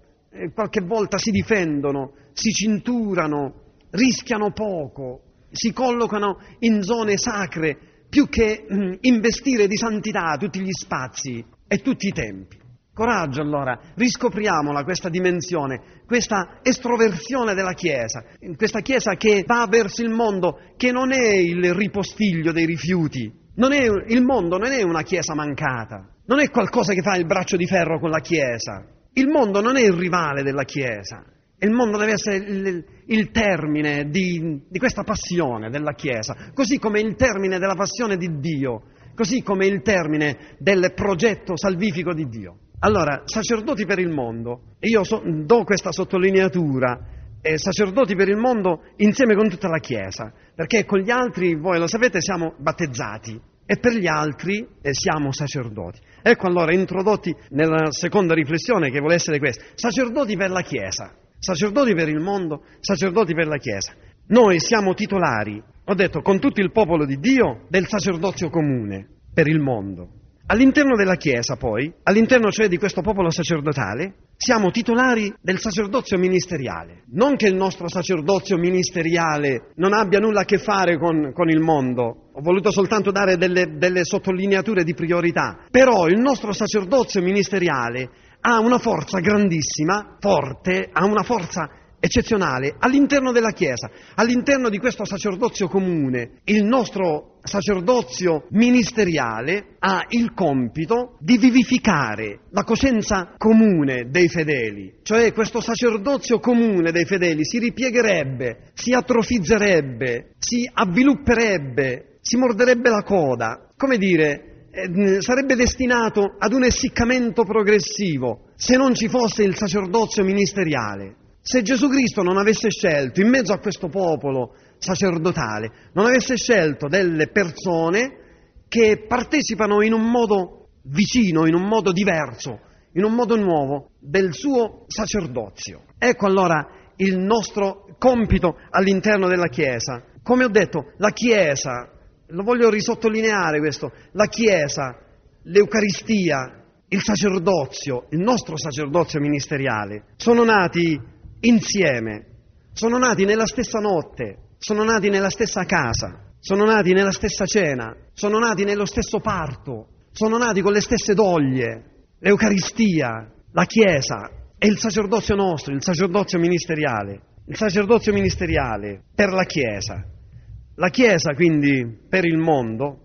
qualche volta si difendono, si cinturano, rischiano poco, si collocano in zone sacre più che mm, investire di santità tutti gli spazi e tutti i tempi. Coraggio allora, riscopriamola questa dimensione, questa estroversione della Chiesa, questa Chiesa che va verso il mondo, che non è il ripostiglio dei rifiuti, è, il mondo non è una Chiesa mancata, non è qualcosa che fa il braccio di ferro con la Chiesa, il mondo non è il rivale della Chiesa, il mondo deve essere il, il termine di, di questa passione della Chiesa, così come il termine della passione di Dio, così come il termine del progetto salvifico di Dio. Allora, sacerdoti per il mondo, e io so, do questa sottolineatura, eh, sacerdoti per il mondo insieme con tutta la Chiesa, perché con gli altri, voi lo sapete, siamo battezzati e per gli altri eh, siamo sacerdoti. Ecco allora introdotti nella seconda riflessione che vuole essere questa, sacerdoti per la Chiesa, sacerdoti per il mondo, sacerdoti per la Chiesa. Noi siamo titolari, ho detto, con tutto il popolo di Dio, del sacerdozio comune per il mondo. All'interno della Chiesa, poi, all'interno cioè di questo popolo sacerdotale, siamo titolari del sacerdozio ministeriale. Non che il nostro sacerdozio ministeriale non abbia nulla a che fare con, con il mondo, ho voluto soltanto dare delle, delle sottolineature di priorità, però il nostro sacerdozio ministeriale ha una forza grandissima, forte, ha una forza eccezionale all'interno della Chiesa, all'interno di questo sacerdozio comune. Il nostro sacerdozio ministeriale ha il compito di vivificare la coscienza comune dei fedeli, cioè questo sacerdozio comune dei fedeli si ripiegherebbe, si atrofizzerebbe, si avvilupperebbe, si morderebbe la coda, come dire, eh, sarebbe destinato ad un essiccamento progressivo se non ci fosse il sacerdozio ministeriale. Se Gesù Cristo non avesse scelto, in mezzo a questo popolo sacerdotale, non avesse scelto delle persone che partecipano in un modo vicino, in un modo diverso, in un modo nuovo del suo sacerdozio. Ecco allora il nostro compito all'interno della Chiesa. Come ho detto, la Chiesa, lo voglio risottolineare questo, la Chiesa, l'Eucaristia, il sacerdozio, il nostro sacerdozio ministeriale, sono nati insieme, sono nati nella stessa notte, sono nati nella stessa casa, sono nati nella stessa cena, sono nati nello stesso parto, sono nati con le stesse doglie, l'Eucaristia, la Chiesa e il sacerdozio nostro, il sacerdozio ministeriale, il sacerdozio ministeriale per la Chiesa, la Chiesa quindi per il mondo,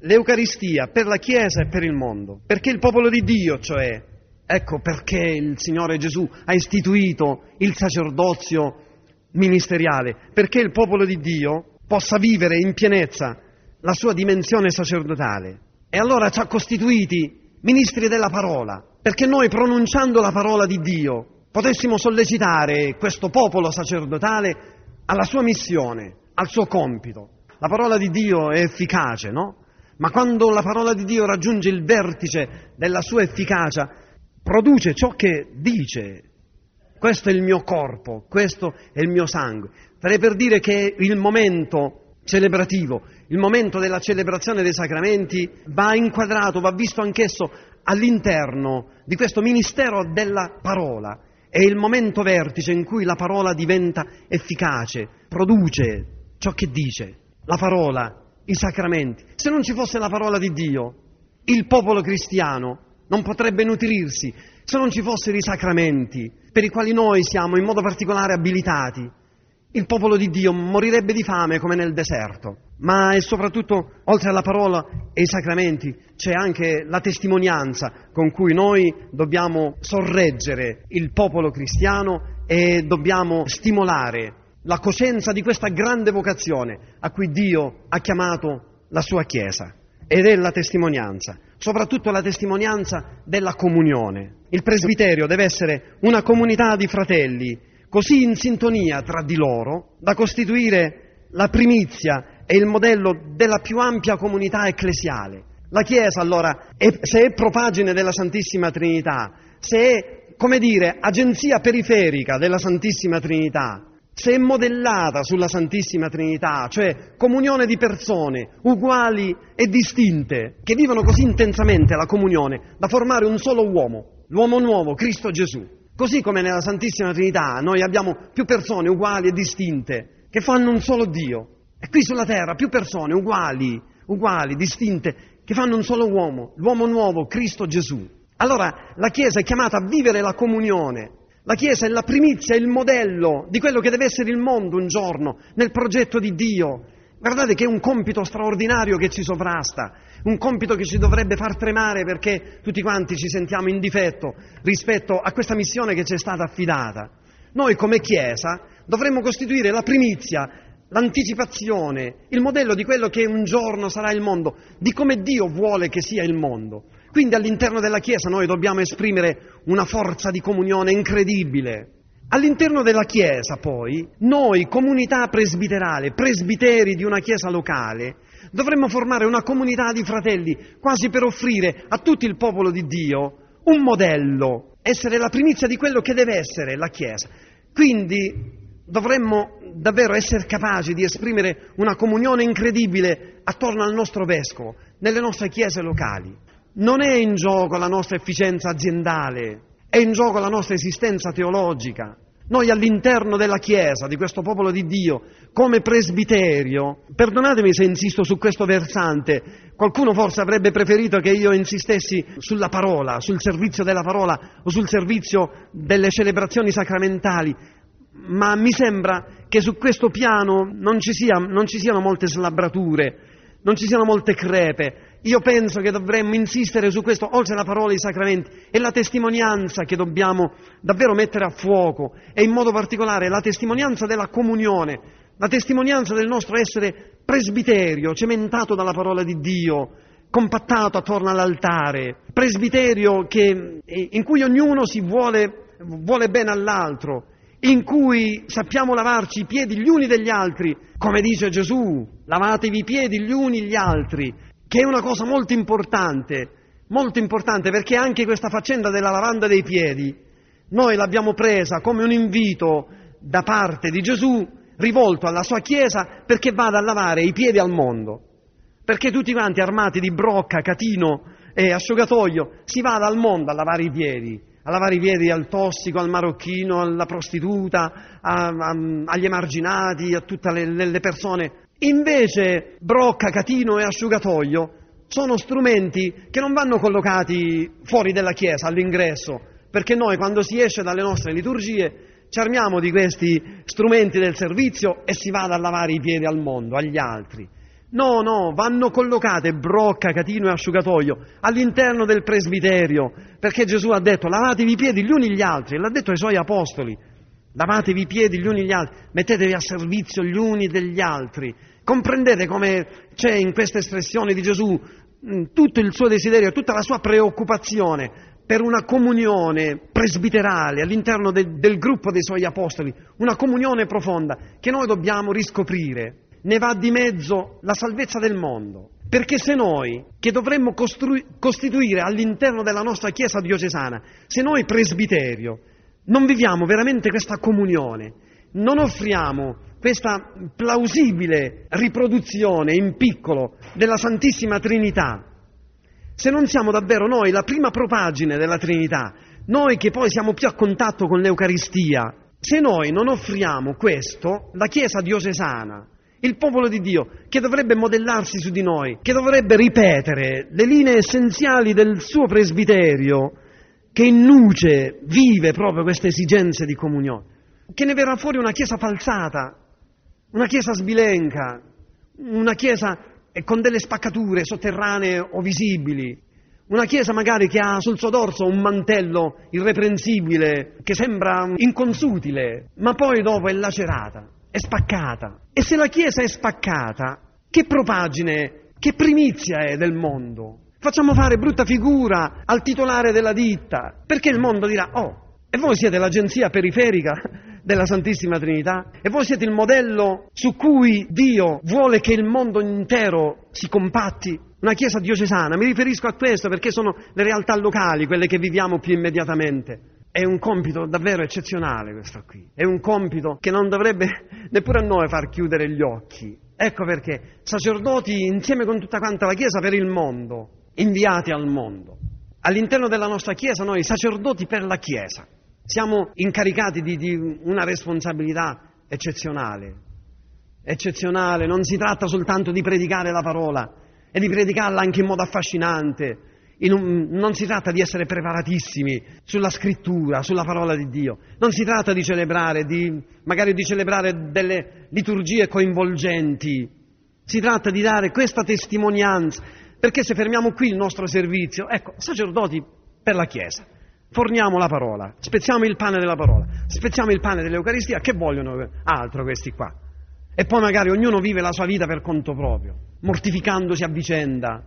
l'Eucaristia per la Chiesa e per il mondo, perché il popolo di Dio, cioè Ecco perché il Signore Gesù ha istituito il sacerdozio ministeriale, perché il popolo di Dio possa vivere in pienezza la sua dimensione sacerdotale. E allora ci ha costituiti ministri della parola, perché noi pronunciando la parola di Dio potessimo sollecitare questo popolo sacerdotale alla sua missione, al suo compito. La parola di Dio è efficace, no? Ma quando la parola di Dio raggiunge il vertice della sua efficacia, produce ciò che dice. Questo è il mio corpo, questo è il mio sangue. Farei per dire che il momento celebrativo, il momento della celebrazione dei sacramenti va inquadrato, va visto anch'esso all'interno di questo ministero della parola. È il momento vertice in cui la parola diventa efficace, produce ciò che dice. la parola, i sacramenti, se non ci fosse la parola di Dio, il popolo cristiano non potrebbe nutrirsi, se non ci fossero i sacramenti per i quali noi siamo in modo particolare abilitati, il popolo di Dio morirebbe di fame come nel deserto. Ma è soprattutto, oltre alla parola e ai sacramenti, c'è anche la testimonianza con cui noi dobbiamo sorreggere il popolo cristiano e dobbiamo stimolare la coscienza di questa grande vocazione a cui Dio ha chiamato la sua Chiesa. Ed è la testimonianza, soprattutto la testimonianza della comunione. Il presbiterio deve essere una comunità di fratelli così in sintonia tra di loro da costituire la primizia e il modello della più ampia comunità ecclesiale. La Chiesa allora, è, se è propagine della Santissima Trinità, se è, come dire, agenzia periferica della Santissima Trinità, se è modellata sulla Santissima Trinità, cioè comunione di persone uguali e distinte, che vivono così intensamente la comunione da formare un solo uomo, l'uomo nuovo, Cristo Gesù. Così come nella Santissima Trinità noi abbiamo più persone uguali e distinte che fanno un solo Dio. E qui sulla terra più persone uguali, uguali, distinte, che fanno un solo uomo, l'uomo nuovo, Cristo Gesù. Allora la Chiesa è chiamata a vivere la comunione. La Chiesa è la primizia, il modello di quello che deve essere il mondo un giorno nel progetto di Dio. Guardate che è un compito straordinario che ci sovrasta, un compito che ci dovrebbe far tremare perché tutti quanti ci sentiamo in difetto rispetto a questa missione che ci è stata affidata. Noi come Chiesa dovremmo costituire la primizia, l'anticipazione, il modello di quello che un giorno sarà il mondo, di come Dio vuole che sia il mondo. Quindi all'interno della Chiesa noi dobbiamo esprimere una forza di comunione incredibile. All'interno della Chiesa poi, noi, comunità presbiterale, presbiteri di una Chiesa locale, Dovremmo formare una comunità di fratelli, quasi per offrire a tutto il popolo di Dio un modello, essere la primizia di quello che deve essere la Chiesa. Quindi dovremmo davvero essere capaci di esprimere una comunione incredibile attorno al nostro vescovo, nelle nostre chiese locali. Non è in gioco la nostra efficienza aziendale, è in gioco la nostra esistenza teologica. Noi all'interno della Chiesa, di questo popolo di Dio, come presbiterio, perdonatemi se insisto su questo versante, qualcuno forse avrebbe preferito che io insistessi sulla parola, sul servizio della parola o sul servizio delle celebrazioni sacramentali, ma mi sembra che su questo piano non ci, sia, non ci siano molte slabbrature, non ci siano molte crepe, io penso che dovremmo insistere su questo, oltre alla parola dei sacramenti, è la testimonianza che dobbiamo davvero mettere a fuoco e in modo particolare la testimonianza della comunione, la testimonianza del nostro essere presbiterio, cementato dalla parola di Dio, compattato attorno all'altare, presbiterio che, in cui ognuno si vuole, vuole bene all'altro, in cui sappiamo lavarci i piedi gli uni degli altri, come dice Gesù, lavatevi i piedi gli uni gli altri, che è una cosa molto importante, molto importante perché anche questa faccenda della lavanda dei piedi, noi l'abbiamo presa come un invito da parte di Gesù rivolto alla sua Chiesa perché vada a lavare i piedi al mondo. Perché tutti quanti armati di brocca, catino e asciugatoio si vada al mondo a lavare i piedi, a lavare i piedi al tossico, al marocchino, alla prostituta, a, a, agli emarginati, a tutte le, le persone Invece brocca, catino e asciugatoio sono strumenti che non vanno collocati fuori dalla Chiesa, all'ingresso, perché noi quando si esce dalle nostre liturgie ci armiamo di questi strumenti del servizio e si va a lavare i piedi al mondo, agli altri. No, no, vanno collocate brocca, catino e asciugatoio all'interno del presbiterio, perché Gesù ha detto lavatevi i piedi gli uni gli altri, l'ha detto ai suoi apostoli. Lavatevi i piedi gli uni gli altri, mettetevi a servizio gli uni degli altri. Comprendete come c'è in questa espressione di Gesù mm, tutto il suo desiderio, tutta la sua preoccupazione per una comunione presbiterale all'interno de, del gruppo dei suoi apostoli, una comunione profonda che noi dobbiamo riscoprire. Ne va di mezzo la salvezza del mondo. Perché se noi, che dovremmo costru- costituire all'interno della nostra Chiesa diocesana, se noi presbiterio, non viviamo veramente questa comunione, non offriamo questa plausibile riproduzione in piccolo della Santissima Trinità, se non siamo davvero noi la prima propagine della Trinità, noi che poi siamo più a contatto con l'Eucaristia, se noi non offriamo questo, la Chiesa diocesana, il popolo di Dio, che dovrebbe modellarsi su di noi, che dovrebbe ripetere le linee essenziali del suo presbiterio, che in nuce vive proprio queste esigenze di comunione, che ne verrà fuori una chiesa falsata, una chiesa sbilenca, una chiesa con delle spaccature sotterranee o visibili, una chiesa magari che ha sul suo dorso un mantello irreprensibile, che sembra inconsutile, ma poi dopo è lacerata, è spaccata. E se la chiesa è spaccata, che propagine, che primizia è del mondo? Facciamo fare brutta figura al titolare della ditta, perché il mondo dirà, oh, e voi siete l'agenzia periferica della Santissima Trinità? E voi siete il modello su cui Dio vuole che il mondo intero si compatti? Una chiesa diocesana, mi riferisco a questo perché sono le realtà locali, quelle che viviamo più immediatamente. È un compito davvero eccezionale questo qui, è un compito che non dovrebbe (laughs) neppure a noi far chiudere gli occhi. Ecco perché sacerdoti insieme con tutta quanta la Chiesa per il mondo, inviati al mondo. All'interno della nostra Chiesa noi sacerdoti per la Chiesa siamo incaricati di, di una responsabilità eccezionale. Eccezionale, non si tratta soltanto di predicare la parola e di predicarla anche in modo affascinante. Un, non si tratta di essere preparatissimi sulla scrittura, sulla parola di Dio. Non si tratta di celebrare, di, magari di celebrare delle liturgie coinvolgenti. Si tratta di dare questa testimonianza. Perché se fermiamo qui il nostro servizio, ecco, sacerdoti per la Chiesa forniamo la parola, spezziamo il pane della parola, spezziamo il pane dell'Eucaristia, che vogliono altro questi qua? E poi magari ognuno vive la sua vita per conto proprio, mortificandosi a vicenda,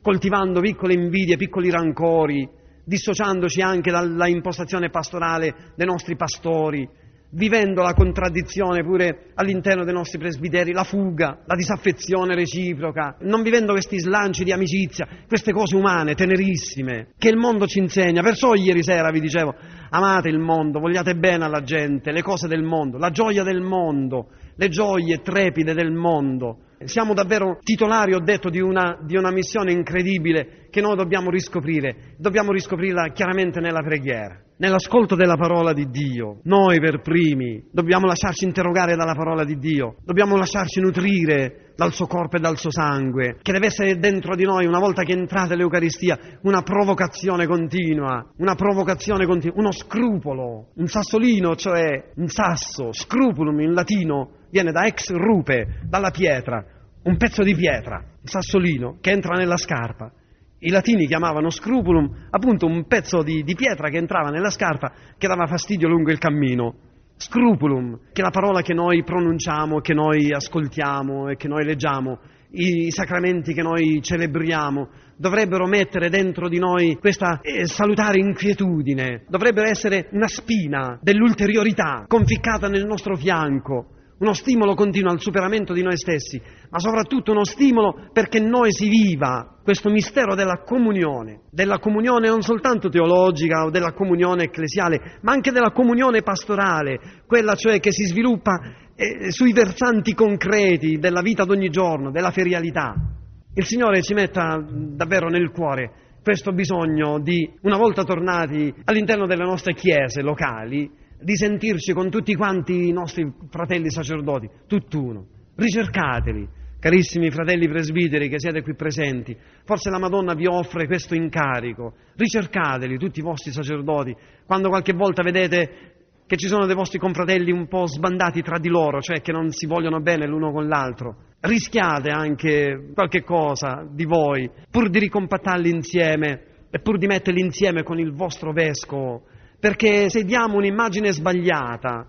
coltivando piccole invidie, piccoli rancori, dissociandoci anche dalla impostazione pastorale dei nostri pastori, vivendo la contraddizione pure all'interno dei nostri presbiteri, la fuga, la disaffezione reciproca, non vivendo questi slanci di amicizia, queste cose umane, tenerissime, che il mondo ci insegna. Perciò ieri sera vi dicevo, amate il mondo, vogliate bene alla gente, le cose del mondo, la gioia del mondo, le gioie trepide del mondo. Siamo davvero titolari, ho detto, di una, di una missione incredibile che noi dobbiamo riscoprire. Dobbiamo riscoprirla chiaramente nella preghiera nell'ascolto della parola di Dio. Noi per primi dobbiamo lasciarci interrogare dalla parola di Dio, dobbiamo lasciarci nutrire dal suo corpo e dal suo sangue, che deve essere dentro di noi, una volta che entrate l'Eucaristia, una provocazione continua, una provocazione continua, uno scrupolo, un sassolino, cioè un sasso, scrupulum in latino, viene da ex rupe, dalla pietra, un pezzo di pietra, un sassolino che entra nella scarpa. I latini chiamavano scrupulum appunto un pezzo di, di pietra che entrava nella scarpa che dava fastidio lungo il cammino. Scrupulum, che è la parola che noi pronunciamo, che noi ascoltiamo e che noi leggiamo, i sacramenti che noi celebriamo, dovrebbero mettere dentro di noi questa eh, salutare inquietudine, dovrebbero essere una spina dell'ulteriorità conficcata nel nostro fianco, uno stimolo continuo al superamento di noi stessi, ma soprattutto uno stimolo perché noi si viva questo mistero della comunione, della comunione non soltanto teologica o della comunione ecclesiale, ma anche della comunione pastorale, quella cioè che si sviluppa eh, sui versanti concreti della vita d'ogni giorno, della ferialità. Il Signore ci metta davvero nel cuore questo bisogno di, una volta tornati all'interno delle nostre chiese locali, di sentirci con tutti quanti i nostri fratelli sacerdoti, tutt'uno. Ricercateli, carissimi fratelli presbiteri che siete qui presenti. Forse la Madonna vi offre questo incarico. Ricercateli, tutti i vostri sacerdoti. Quando qualche volta vedete che ci sono dei vostri confratelli un po' sbandati tra di loro, cioè che non si vogliono bene l'uno con l'altro, rischiate anche qualche cosa di voi, pur di ricompattarli insieme e pur di metterli insieme con il vostro vescovo perché se diamo un'immagine sbagliata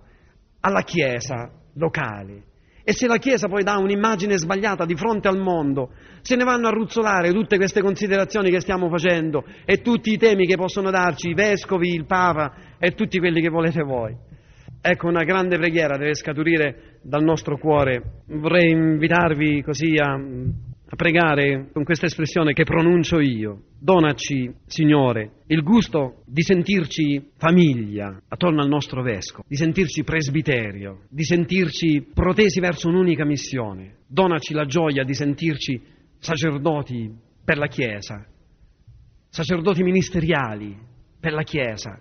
alla Chiesa locale e se la Chiesa poi dà un'immagine sbagliata di fronte al mondo, se ne vanno a ruzzolare tutte queste considerazioni che stiamo facendo e tutti i temi che possono darci i vescovi, il Papa e tutti quelli che volete voi. Ecco, una grande preghiera deve scaturire dal nostro cuore. Vorrei invitarvi così a a pregare con questa espressione che pronuncio io. Donaci, Signore, il gusto di sentirci famiglia attorno al nostro vescovo, di sentirci presbiterio, di sentirci protesi verso un'unica missione. Donaci la gioia di sentirci sacerdoti per la Chiesa, sacerdoti ministeriali per la Chiesa,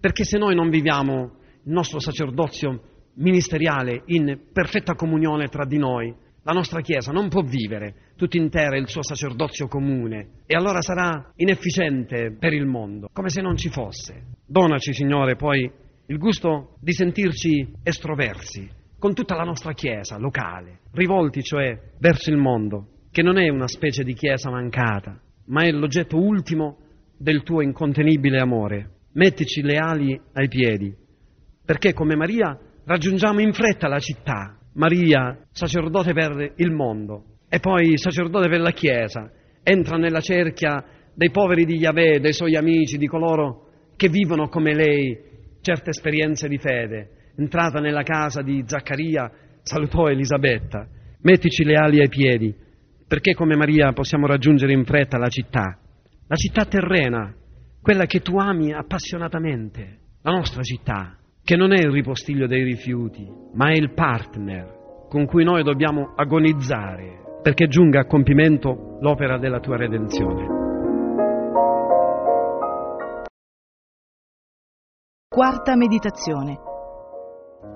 perché se noi non viviamo il nostro sacerdozio ministeriale in perfetta comunione tra di noi. La nostra Chiesa non può vivere tutta intera il suo sacerdozio comune e allora sarà inefficiente per il mondo, come se non ci fosse. Donaci, Signore, poi il gusto di sentirci estroversi con tutta la nostra Chiesa locale, rivolti cioè verso il mondo, che non è una specie di Chiesa mancata, ma è l'oggetto ultimo del tuo incontenibile amore. Mettici le ali ai piedi, perché come Maria raggiungiamo in fretta la città. Maria, sacerdote per il mondo, e poi sacerdote per la Chiesa, entra nella cerchia dei poveri di Yahweh, dei suoi amici, di coloro che vivono come lei certe esperienze di fede. Entrata nella casa di Zaccaria, salutò Elisabetta. Mettici le ali ai piedi, perché come Maria possiamo raggiungere in fretta la città, la città terrena, quella che tu ami appassionatamente, la nostra città, che non è il ripostiglio dei rifiuti, ma è il partner con cui noi dobbiamo agonizzare perché giunga a compimento l'opera della tua redenzione. Quarta meditazione.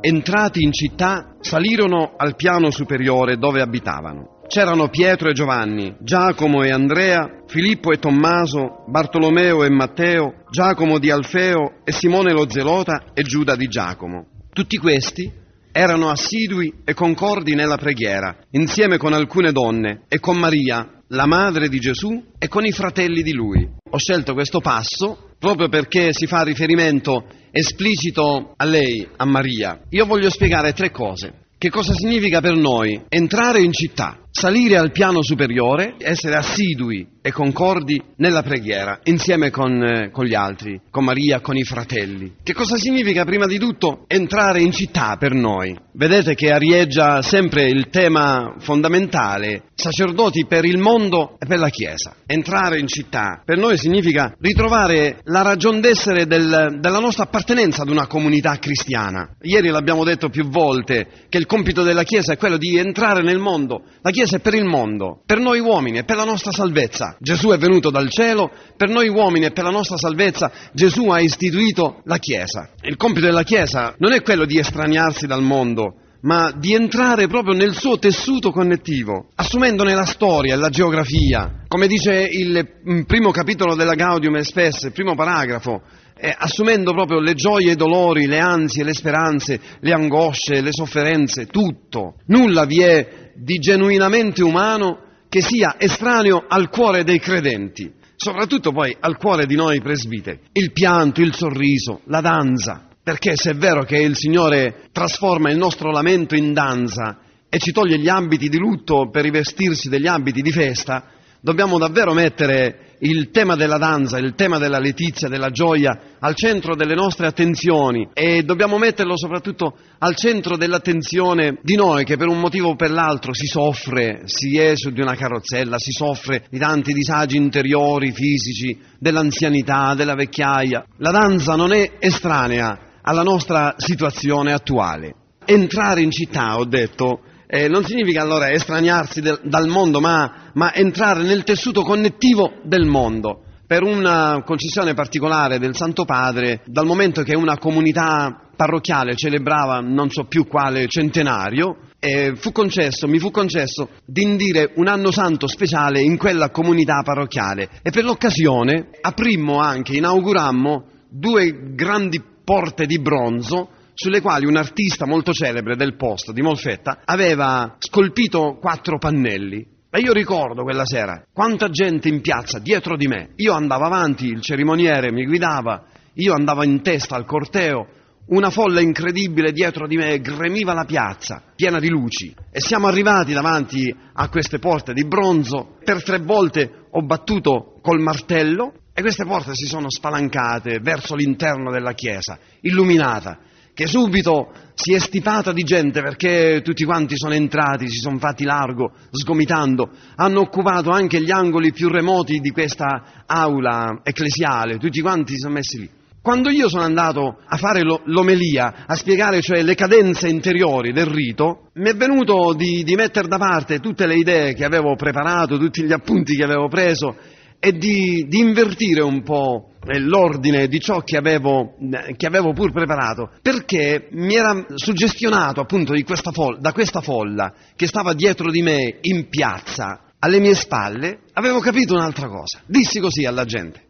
Entrati in città, salirono al piano superiore dove abitavano. C'erano Pietro e Giovanni, Giacomo e Andrea, Filippo e Tommaso, Bartolomeo e Matteo, Giacomo di Alfeo e Simone lo Zelota e Giuda di Giacomo. Tutti questi erano assidui e concordi nella preghiera, insieme con alcune donne e con Maria, la madre di Gesù, e con i fratelli di lui. Ho scelto questo passo proprio perché si fa riferimento esplicito a lei, a Maria. Io voglio spiegare tre cose. Che cosa significa per noi entrare in città, salire al piano superiore, essere assidui e concordi nella preghiera, insieme con, eh, con, gli altri, con Maria, con i fratelli. Che cosa significa prima di tutto entrare in città per noi? Vedete che arieggia sempre il tema fondamentale, sacerdoti per il mondo e per la Chiesa. Entrare in città per noi significa ritrovare la ragion d'essere del, della nostra appartenenza ad una comunità cristiana. Ieri l'abbiamo detto più volte che il compito della Chiesa è quello di entrare nel mondo. La Chiesa è per il mondo, per noi uomini, è per la nostra salvezza. Gesù è venuto dal cielo, per noi uomini e per la nostra salvezza Gesù ha istituito la Chiesa. Il compito della Chiesa non è quello di estraniarsi dal mondo, ma di entrare proprio nel suo tessuto connettivo, assumendone la storia e la geografia. Come dice il primo capitolo della Gaudium Espes, il primo paragrafo, eh, assumendo proprio le gioie e i dolori, le ansie, le speranze, le angosce, le sofferenze, tutto. Nulla vi è di genuinamente umano che sia estraneo al cuore dei credenti, soprattutto poi al cuore di noi presbiteri. Il pianto, il sorriso, la danza, perché se è vero che il Signore trasforma il nostro lamento in danza e ci toglie gli abiti di lutto per rivestirsi degli abiti di festa, dobbiamo davvero mettere il tema della danza, il tema della letizia, della gioia al centro delle nostre attenzioni e dobbiamo metterlo soprattutto al centro dell'attenzione di noi che per un motivo o per l'altro si soffre, si è su di una carrozzella, si soffre di tanti disagi interiori, fisici, dell'anzianità, della vecchiaia. La danza non è estranea alla nostra situazione attuale. Entrare in città, ho detto, eh, non significa allora estraniarsi del, dal mondo, ma, ma entrare nel tessuto connettivo del mondo. Per una concessione particolare del Santo Padre, dal momento che una comunità parrocchiale celebrava non so più quale centenario, eh, fu concesso, mi fu concesso di indire un anno santo speciale in quella comunità parrocchiale. E per l'occasione aprimmo anche, inaugurammo due grandi porte di bronzo sulle quali un artista molto celebre del posto di Molfetta aveva scolpito quattro pannelli. E io ricordo quella sera quanta gente in piazza dietro di me. Io andavo avanti, il cerimoniere mi guidava, io andavo in testa al corteo, una folla incredibile dietro di me gremiva la piazza, piena di luci. E siamo arrivati davanti a queste porte di bronzo. Per tre volte ho battuto col martello e queste porte si sono spalancate verso l'interno della chiesa, illuminata che subito si è stipata di gente perché tutti quanti sono entrati, si sono fatti largo, sgomitando, hanno occupato anche gli angoli più remoti di questa aula ecclesiale, tutti quanti si sono messi lì. Quando io sono andato a fare l'omelia, a spiegare cioè le cadenze interiori del rito, mi è venuto di, di mettere da parte tutte le idee che avevo preparato, tutti gli appunti che avevo preso e di, di invertire un po' l'ordine di ciò che avevo, che avevo, pur preparato, perché mi era suggestionato appunto questa folla, da questa folla che stava dietro di me in piazza, alle mie spalle, avevo capito un'altra cosa. Dissi così alla gente,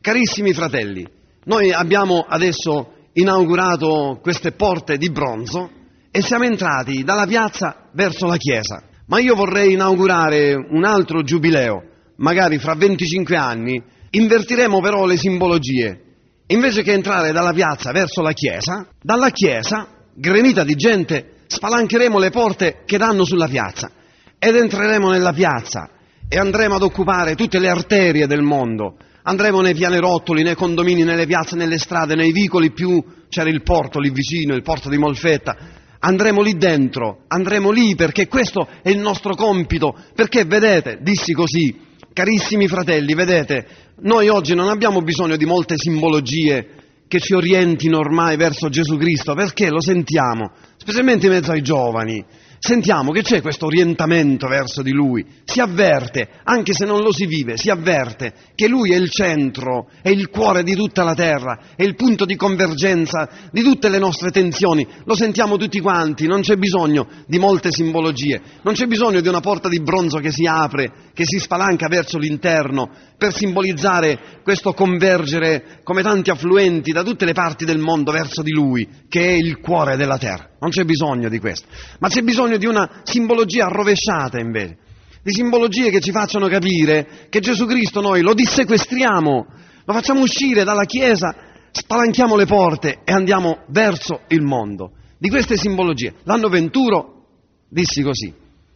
carissimi fratelli, noi abbiamo adesso inaugurato queste porte di bronzo e siamo entrati dalla piazza verso la chiesa, ma io vorrei inaugurare un altro giubileo, magari fra 25 anni, invertiremo però le simbologie. Invece che entrare dalla piazza verso la chiesa, dalla chiesa, gremita di gente, spalancheremo le porte che danno sulla piazza ed entreremo nella piazza e andremo ad occupare tutte le arterie del mondo. Andremo nei pianerottoli, nei condomini, nelle piazze, nelle strade, nei vicoli più... c'era il porto lì vicino, il porto di Molfetta. Andremo lì dentro, andremo lì perché questo è il nostro compito, perché vedete, dissi così, carissimi fratelli, vedete, noi oggi non abbiamo bisogno di molte simbologie che ci orientino ormai verso Gesù Cristo, perché lo sentiamo, specialmente in mezzo ai giovani sentiamo che c'è questo orientamento verso di Lui, si avverte, anche se non lo si vive, si avverte che Lui è il centro, è il cuore di tutta la terra, è il punto di convergenza di tutte le nostre tensioni, lo sentiamo tutti quanti, non c'è bisogno di molte simbologie, non c'è bisogno di una porta di bronzo che si apre, che si spalanca verso l'interno per simbolizzare questo convergere come tanti affluenti da tutte le parti del mondo verso di Lui, che è il cuore della terra. Non c'è bisogno di questo, ma c'è bisogno di una simbologia arrovesciata invece, di simbologie che ci facciano capire che Gesù Cristo noi lo dissequestriamo, lo facciamo uscire dalla Chiesa, spalanchiamo le porte e andiamo verso il mondo. Di queste simbologie. L'anno venturo dissi così,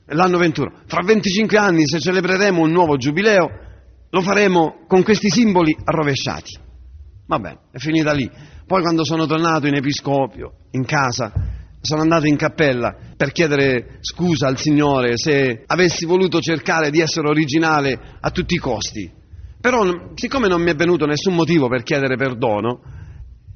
l'anno venturo, fra 25 anni se celebreremo un nuovo giubileo, lo faremo con questi simboli arrovesciati. Va bene, è finita lì. Poi quando sono tornato in episcopio, in casa, sono andato in cappella per chiedere scusa al Signore se avessi voluto cercare di essere originale a tutti i costi. Però, siccome non mi è venuto nessun motivo per chiedere perdono,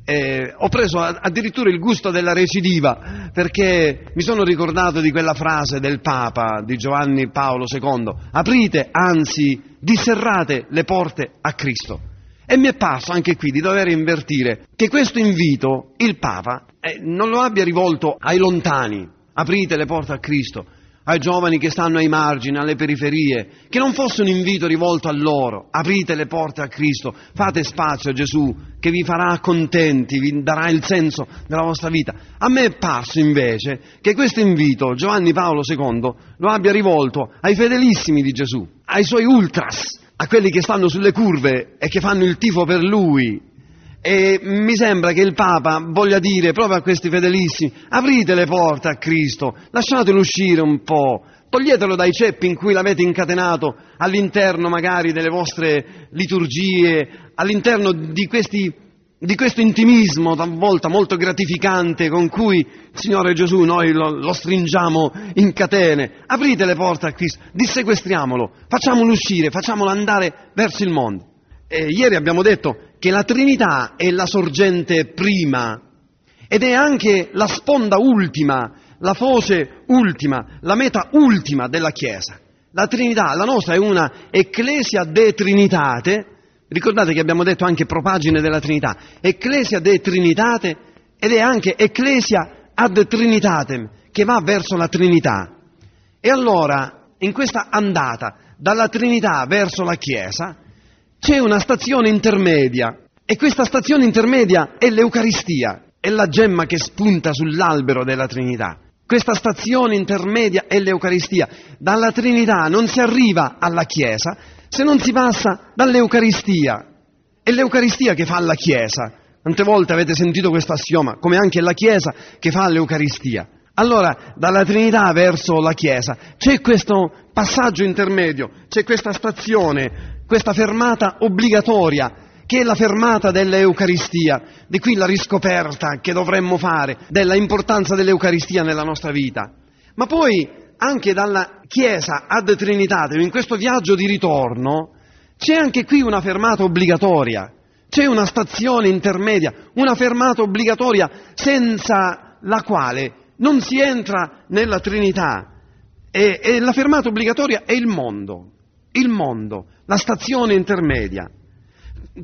eh, ho preso addirittura il gusto della recidiva perché mi sono ricordato di quella frase del Papa, di Giovanni Paolo II, aprite, anzi, disserrate le porte a Cristo. E mi è parso anche qui di dover invertire che questo invito il Papa eh, non lo abbia rivolto ai lontani, aprite le porte a Cristo, ai giovani che stanno ai margini, alle periferie, che non fosse un invito rivolto a loro, aprite le porte a Cristo, fate spazio a Gesù che vi farà contenti, vi darà il senso della vostra vita. A me è parso invece che questo invito Giovanni Paolo II lo abbia rivolto ai fedelissimi di Gesù, ai suoi ultras, a quelli che stanno sulle curve e che fanno il tifo per lui. E mi sembra che il Papa voglia dire proprio a questi fedelissimi, aprite le porte a Cristo, lasciatelo uscire un po', toglietelo dai ceppi in cui l'avete incatenato all'interno magari delle vostre liturgie, all'interno di questi di questo intimismo talvolta molto gratificante con cui Signore Gesù noi lo, lo, stringiamo in catene. Aprite le porte a Cristo, dissequestriamolo, facciamolo uscire, facciamolo andare verso il mondo. E ieri abbiamo detto che la Trinità è la sorgente prima ed è anche la sponda ultima, la foce ultima, la meta ultima della Chiesa. La Trinità, la nostra è una ecclesia de Trinitate, Ricordate che abbiamo detto anche propagine della Trinità, Ecclesia de Trinitate ed è anche Ecclesia ad Trinitatem, che va verso la Trinità. E allora, in questa andata dalla Trinità verso la Chiesa, c'è una stazione intermedia e questa stazione intermedia è l'Eucaristia, è la gemma che spunta sull'albero della Trinità. Questa stazione intermedia è l'Eucaristia. Dalla Trinità non si arriva alla Chiesa, se non si passa dall'Eucaristia. È l'Eucaristia che fa la Chiesa. Quante volte avete sentito questo assioma, come anche la Chiesa che fa l'Eucaristia. Allora, dalla Trinità verso la Chiesa c'è questo passaggio intermedio, c'è questa stazione, questa fermata obbligatoria, che è la fermata dell'Eucaristia, di qui la riscoperta che dovremmo fare della importanza dell'Eucaristia nella nostra vita. Ma poi anche dalla Chiesa ad Trinitate, in questo viaggio di ritorno, c'è anche qui una fermata obbligatoria, c'è una stazione intermedia, una fermata obbligatoria senza la quale non si entra nella Trinità. E, e la fermata obbligatoria è il mondo, il mondo, la stazione intermedia.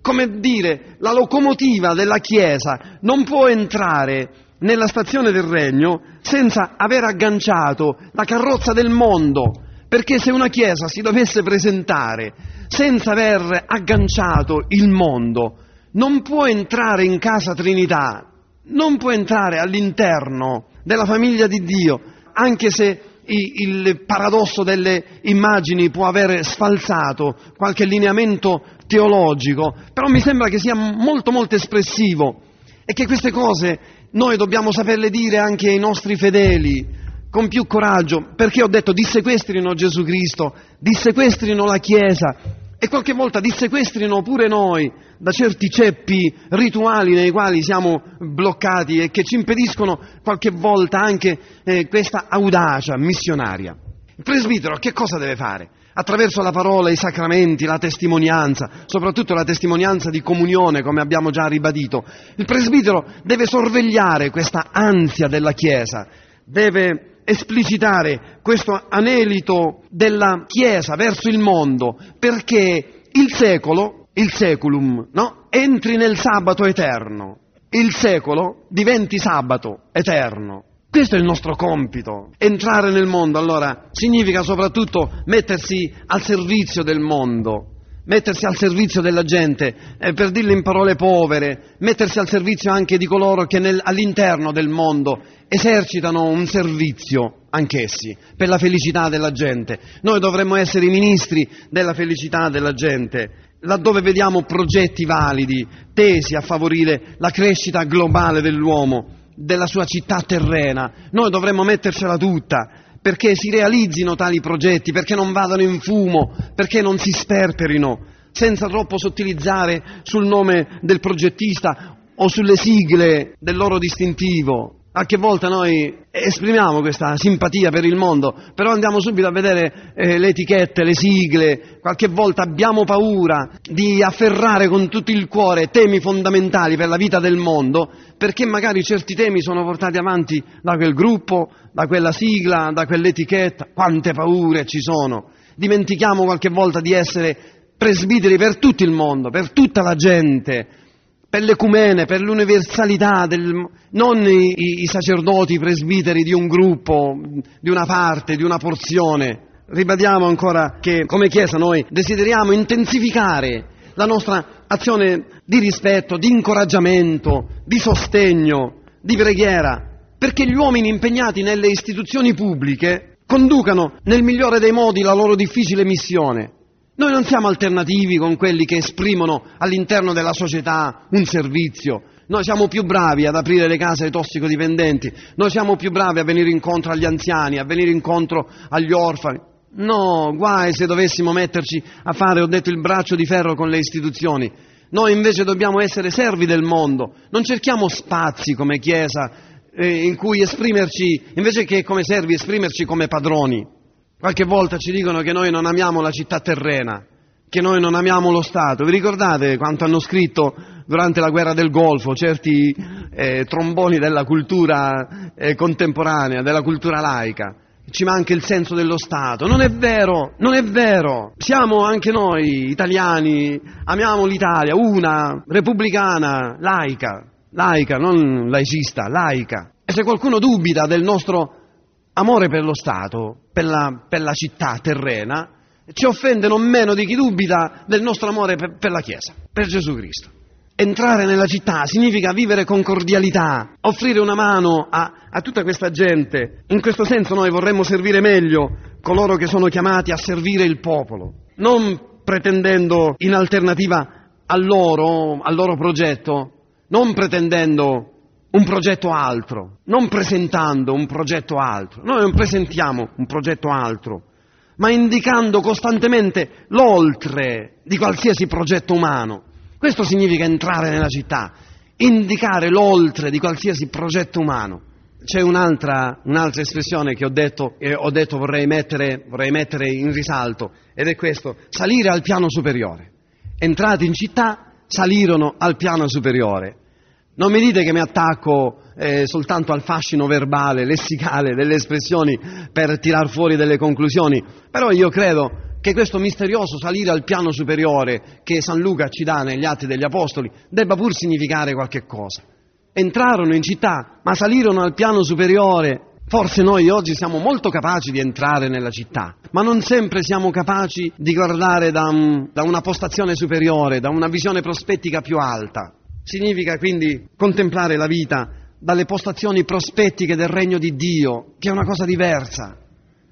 come dire, la locomotiva della Chiesa non può entrare nella stazione del regno senza aver agganciato la carrozza del mondo, perché se una Chiesa si dovesse presentare senza aver agganciato il mondo, non può entrare in casa Trinità, non può entrare all'interno della famiglia di Dio, anche se il paradosso delle immagini può aver sfalsato qualche lineamento teologico, però mi sembra che sia molto molto espressivo e che queste cose noi dobbiamo saperle dire anche ai nostri fedeli con più coraggio, perché ho detto dissequestrino Gesù Cristo, dissequestrino la Chiesa e qualche volta dissequestrino pure noi da certi ceppi rituali nei quali siamo bloccati e che ci impediscono qualche volta anche eh, questa audacia missionaria. Il presbitero che cosa deve fare? Attraverso la parola, i sacramenti, la testimonianza, soprattutto la testimonianza di comunione, come abbiamo già ribadito, il presbitero deve sorvegliare questa ansia della Chiesa, deve esplicitare questo anelito della Chiesa verso il mondo, perché il secolo, il seculum, no? entri nel sabato eterno, il secolo diventi sabato eterno. Questo è il nostro compito. Entrare nel mondo, allora, significa soprattutto mettersi al servizio del mondo, mettersi al servizio della gente, eh, per dirle in parole povere, mettersi al servizio anche di coloro che nel, all'interno del mondo esercitano un servizio anch'essi per la felicità della gente. Noi dovremmo essere i ministri della felicità della gente, laddove vediamo progetti validi, tesi a favorire la crescita globale dell'uomo, della sua città terrena. Noi dovremmo mettercela tutta perché si realizzino tali progetti, perché non vadano in fumo, perché non si sperperino, senza troppo sottilizzare sul nome del progettista o sulle sigle del loro distintivo. Qualche volta noi esprimiamo questa simpatia per il mondo, però andiamo subito a vedere eh, le etichette, le sigle, qualche volta abbiamo paura di afferrare con tutto il cuore temi fondamentali per la vita del mondo, perché magari certi temi sono portati avanti da quel gruppo, da quella sigla, da quell'etichetta, quante paure ci sono. Dimentichiamo qualche volta di essere presbiteri per tutto il mondo, per tutta la gente, per l'ecumene, per l'universalità, del, non i, i, sacerdoti, i presbiteri di un gruppo, di una parte, di una porzione. Ribadiamo ancora che come Chiesa noi desideriamo intensificare la nostra azione di rispetto, di incoraggiamento, di sostegno, di preghiera, perché gli uomini impegnati nelle istituzioni pubbliche conducano nel migliore dei modi la loro difficile missione noi non siamo alternativi con quelli che esprimono all'interno della società un servizio. Noi siamo più bravi ad aprire le case ai tossicodipendenti, noi siamo più bravi a venire incontro agli anziani, a venire incontro agli orfani. No, guai se dovessimo metterci a fare, ho detto, il braccio di ferro con le istituzioni. Noi invece dobbiamo essere servi del mondo, non cerchiamo spazi come Chiesa eh, in cui esprimerci, invece che come servi, esprimerci come padroni. Qualche volta ci dicono che noi non amiamo la città terrena, che noi non amiamo lo Stato. Vi ricordate quanto hanno scritto durante la guerra del Golfo certi eh, tromboni della cultura eh, contemporanea, della cultura laica? Ci manca il senso dello Stato. Non è vero, non è vero. Siamo anche noi italiani, amiamo l'Italia, una, repubblicana, laica, laica, non laicista, laica. E se qualcuno dubita del nostro amore per lo Stato, per la, per la, città terrena, ci offende non meno di chi dubita del nostro amore per, per la Chiesa, per Gesù Cristo. Entrare nella città significa vivere con cordialità, offrire una mano a, a tutta questa gente. In questo senso noi vorremmo servire meglio coloro che sono chiamati a servire il popolo, non pretendendo in alternativa al loro, al loro progetto, non pretendendo un progetto altro, non presentando un progetto altro. Noi non presentiamo un progetto altro, ma indicando costantemente l'oltre di qualsiasi progetto umano. Questo significa entrare nella città, indicare l'oltre di qualsiasi progetto umano. C'è un'altra, un'altra espressione che ho detto, e ho detto vorrei mettere, vorrei mettere in risalto, ed è questo, salire al piano superiore. Entrati in città, salirono al piano superiore. Non mi dite che mi attacco eh, soltanto al fascino verbale, lessicale delle espressioni per tirar fuori delle conclusioni, però io credo che questo misterioso salire al piano superiore che San Luca ci dà negli Atti degli Apostoli debba pur significare qualche cosa. Entrarono in città, ma salirono al piano superiore. Forse noi oggi siamo molto capaci di entrare nella città, ma non sempre siamo capaci di guardare da, un, da una postazione superiore, da una visione prospettica più alta. Significa quindi contemplare la vita dalle postazioni prospettiche del regno di Dio, che è una cosa diversa.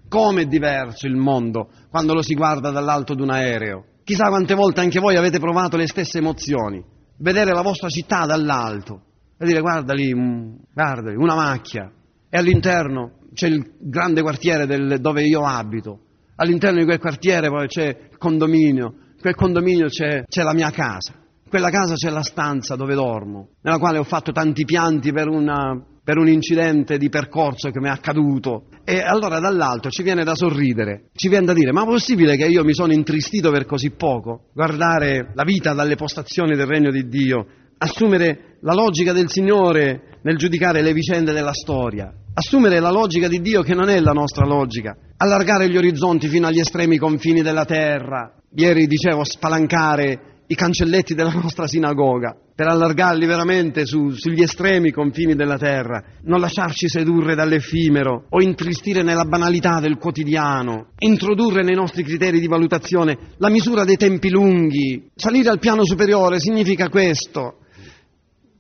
Come è diverso il mondo quando lo si guarda dall'alto di un aereo. Chissà quante volte anche voi avete provato le stesse emozioni. Vedere la vostra città dall'alto e dire guarda lì, guarda lì una macchia e all'interno c'è il grande quartiere del, dove io abito. All'interno di quel quartiere poi c'è il condominio, in quel condominio c'è, c'è la mia casa quella casa c'è la stanza dove dormo, nella quale ho fatto tanti pianti per, una, per un incidente di percorso che mi è accaduto. E allora dall'alto ci viene da sorridere, ci viene da dire, ma è possibile che io mi sono intristito per così poco? Guardare la vita dalle postazioni del regno di Dio, assumere la logica del Signore nel giudicare le vicende della storia, assumere la logica di Dio che non è la nostra logica, allargare gli orizzonti fino agli estremi confini della terra. Ieri dicevo spalancare i cancelletti della (laughs) nostra sinagoga, per allargarli veramente su, sugli estremi confini della terra, non lasciarci sedurre dall'effimero o intristire nella banalità del quotidiano, introdurre nei nostri criteri di valutazione la misura dei tempi lunghi. Salire al piano superiore significa questo,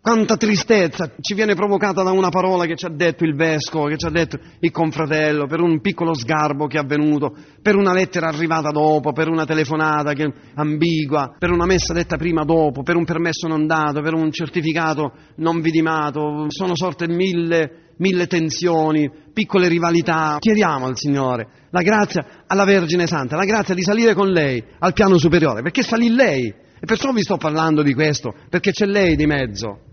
quanta tristezza ci viene provocata da una parola che ci ha detto il vescovo, che ci ha detto il confratello, per un piccolo sgarbo che è avvenuto, per una lettera arrivata dopo, per una telefonata che ambigua, per una messa detta prima dopo, per un permesso non dato, per un certificato non vidimato. Sono sorte mille, mille tensioni, piccole rivalità. Chiediamo al Signore la grazia alla Vergine Santa, la grazia di salire con lei al piano superiore, perché salì lei. E perciò vi sto parlando di questo, perché c'è lei di mezzo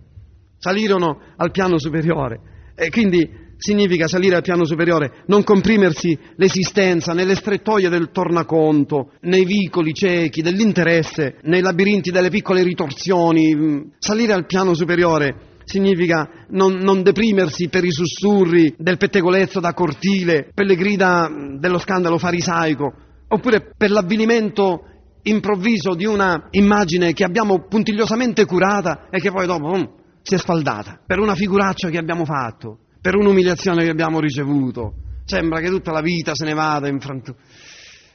salirono al piano superiore. E quindi significa salire al piano superiore, non comprimersi l'esistenza nelle strettoie del tornaconto, nei vicoli ciechi dell'interesse, nei labirinti delle piccole ritorsioni. Salire al piano superiore significa non, non, deprimersi per i sussurri del pettegolezzo da cortile, per le grida dello scandalo farisaico, oppure per l'avvilimento improvviso di una immagine che abbiamo puntigliosamente curata e che poi dopo um, si è sfaldata per una figuraccia che abbiamo fatto, per un'umiliazione che abbiamo ricevuto. Sembra che tutta la vita se ne vada in frantumi.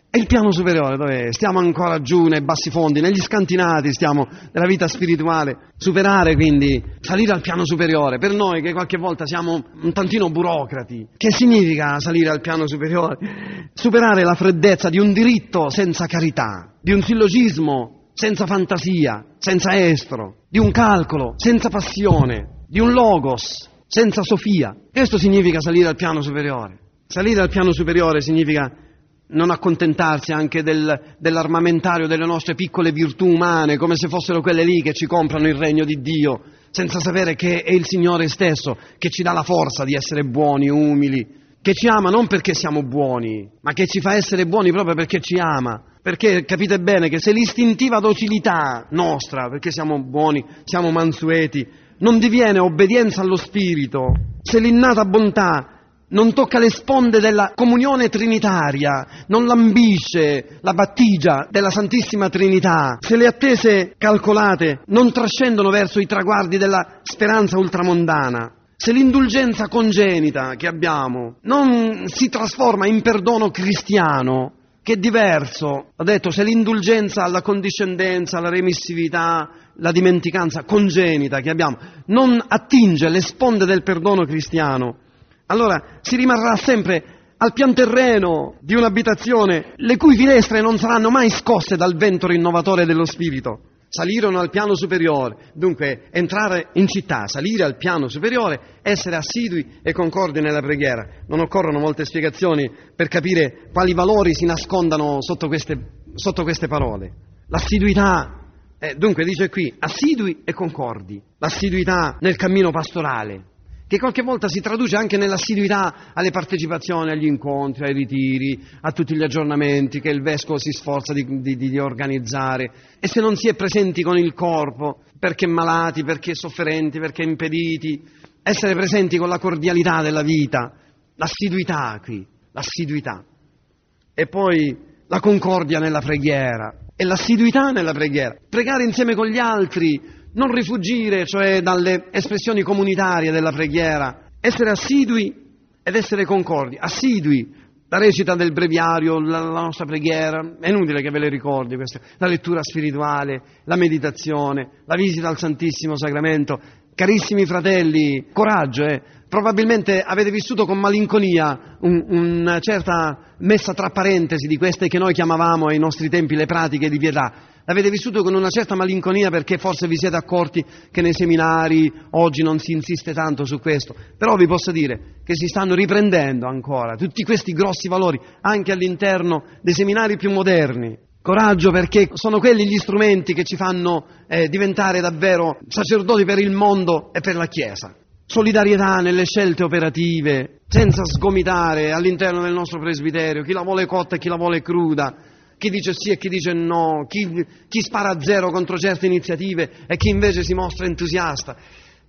E il piano superiore dov'è? Stiamo ancora giù nei bassi fondi, negli scantinati stiamo della vita spirituale. Superare quindi, salire al piano superiore, per noi che qualche volta siamo un tantino burocrati. Che significa salire al piano superiore? Superare la freddezza di un diritto senza carità, di un sillogismo senza fantasia, senza estro, di un calcolo, senza passione, di un logos, senza sofia. Questo significa salire al piano superiore. Salire al piano superiore significa non accontentarsi anche del, dell'armamentario delle nostre piccole virtù umane, come se fossero quelle lì che ci comprano il regno di Dio, senza sapere che è il Signore stesso che ci dà la forza di essere buoni, umili, che ci ama non perché siamo buoni, ma che ci fa essere buoni proprio perché ci ama. Perché capite bene che se l'istintiva docilità nostra, perché siamo buoni, siamo mansueti, non diviene obbedienza allo Spirito, se l'innata bontà non tocca le sponde della comunione trinitaria, non lambisce la battigia della Santissima Trinità, se le attese calcolate non trascendono verso i traguardi della speranza ultramondana, se l'indulgenza congenita che abbiamo non si trasforma in perdono cristiano, che è diverso, ho detto, se l'indulgenza, la condiscendenza, la remissività, la dimenticanza congenita che abbiamo non attinge le sponde del perdono cristiano, allora si rimarrà sempre al pian terreno di un'abitazione le cui finestre non saranno mai scosse dal vento rinnovatore dello Spirito salirono al piano superiore, dunque entrare in città, salire al piano superiore, essere assidui e concordi nella preghiera. Non occorrono molte spiegazioni per capire quali valori si nascondano sotto queste, sotto queste parole. L'assiduità, eh, dunque dice qui, assidui e concordi, l'assiduità nel cammino pastorale, che qualche volta si traduce anche nell'assiduità alle partecipazioni, agli incontri, ai ritiri, a tutti gli aggiornamenti che il vescovo si sforza di, di, di organizzare. E se non si è presenti con il corpo, perché malati, perché sofferenti, perché impediti, essere presenti con la cordialità della vita, l'assiduità qui, l'assiduità. E poi la concordia nella preghiera e l'assiduità nella preghiera. Pregare insieme con gli altri, non rifugire, cioè dalle espressioni comunitarie della preghiera, essere assidui ed essere concordi, assidui. La recita del breviario, la, la nostra preghiera, è inutile che ve le ricordi queste, la lettura spirituale, la meditazione, la visita al Santissimo Sacramento. Carissimi fratelli, coraggio, eh, Probabilmente avete vissuto con malinconia un, una certa messa tra parentesi di queste che noi chiamavamo ai nostri tempi le pratiche di pietà. L'avete vissuto con una certa malinconia perché forse vi siete accorti che nei seminari oggi non si insiste tanto su questo. Però vi posso dire che si stanno riprendendo ancora tutti questi grossi valori anche all'interno dei seminari più moderni. Coraggio perché sono quelli gli strumenti che ci fanno eh, diventare davvero sacerdoti per il mondo e per la Chiesa solidarietà nelle scelte operative, senza sgomitare all'interno del nostro presbiterio, chi la vuole cotta e chi la vuole cruda, chi dice sì e chi dice no, chi, chi spara a zero contro certe iniziative e chi invece si mostra entusiasta.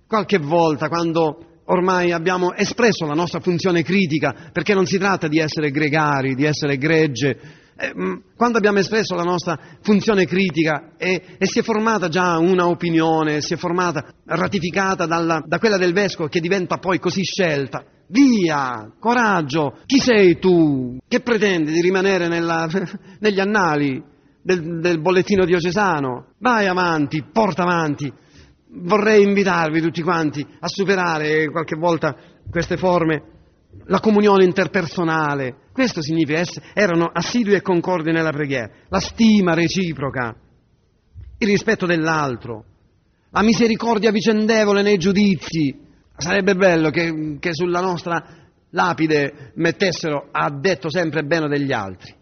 Qualche volta, quando ormai abbiamo espresso la nostra funzione critica, perché non si tratta di essere gregari, di essere gregge, eh, mm, quando abbiamo espresso la nostra funzione critica e, e, si è formata già una opinione, si è formata, ratificata dalla, da quella del vescovo che diventa poi così scelta, via, coraggio, chi sei tu? Che pretendi di rimanere nella, (laughs) negli annali del, del bollettino diocesano? Vai avanti, porta avanti. Vorrei invitarvi tutti quanti a superare qualche volta queste forme la comunione interpersonale, questo significa essere, erano assidui e concordi nella preghiera, la stima reciproca, il rispetto dell'altro, la misericordia vicendevole nei giudizi. Sarebbe bello che, che sulla nostra lapide mettessero ha detto sempre bene degli altri.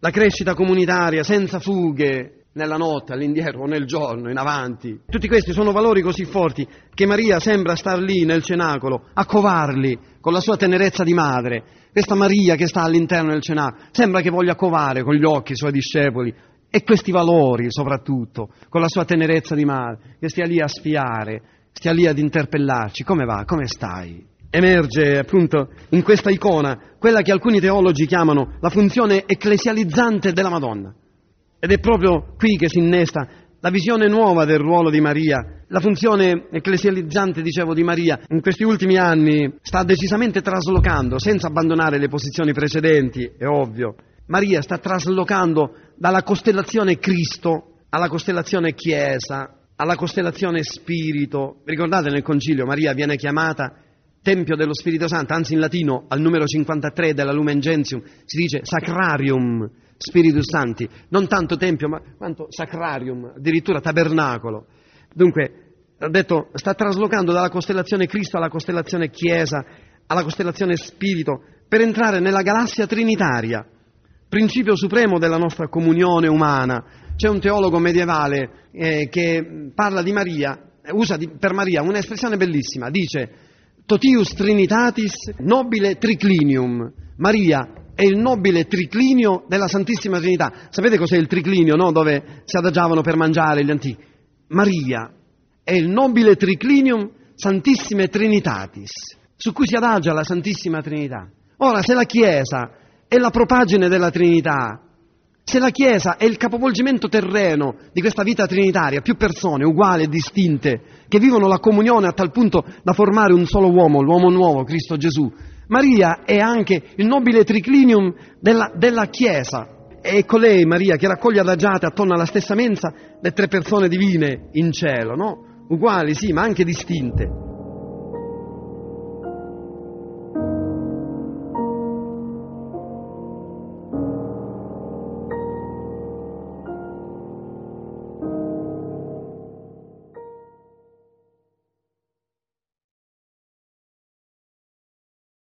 La crescita comunitaria senza fughe, nella notte, all'indietro o nel giorno, in avanti. Tutti questi sono valori così forti che Maria sembra star lì nel cenacolo a covarli con la sua tenerezza di madre. Questa Maria che sta all'interno del cenacolo sembra che voglia covare con gli occhi i suoi discepoli e questi valori soprattutto, con la sua tenerezza di madre, che stia lì a spiare, stia lì ad interpellarci. Come va? Come stai? Emerge appunto in questa icona quella che alcuni teologi chiamano la funzione ecclesializzante della Madonna. Ed è proprio qui che si innesta la visione nuova del ruolo di Maria, la funzione ecclesializzante, dicevo, di Maria in questi ultimi anni sta decisamente traslocando, senza abbandonare le posizioni precedenti, è ovvio. Maria sta traslocando dalla costellazione Cristo alla costellazione Chiesa, alla costellazione Spirito. Ricordate nel Concilio Maria viene chiamata Tempio dello Spirito Santo, anzi in latino al numero 53 della Lumen Gentium si dice Sacrarium, Spiritus Santi, non tanto tempio, ma quanto sacrarium, addirittura tabernacolo. Dunque, ha detto, sta traslocando dalla costellazione Cristo alla costellazione Chiesa, alla costellazione Spirito, per entrare nella galassia trinitaria, principio supremo della nostra comunione umana. C'è un teologo medievale eh, che parla di Maria, usa di, per Maria un'espressione bellissima, dice Totius Trinitatis nobile triclinium. Maria è il nobile triclinio della Santissima Trinità. Sapete cos'è il triclinio, no? Dove si adagiavano per mangiare gli antichi? Maria è il nobile triclinium Santissime Trinitatis, su cui si adagia la Santissima Trinità. Ora, se la Chiesa è la propagine della Trinità, se la Chiesa è il capovolgimento terreno di questa vita trinitaria, più persone uguali e distinte, che vivono la comunione a tal punto da formare un solo uomo, l'uomo nuovo, Cristo Gesù, Maria è anche il nobile triclinium della, della Chiesa. È colei, Maria, che raccoglie adagiate attorno alla stessa mensa le tre persone divine in cielo, no? Uguali, sì, ma anche distinte.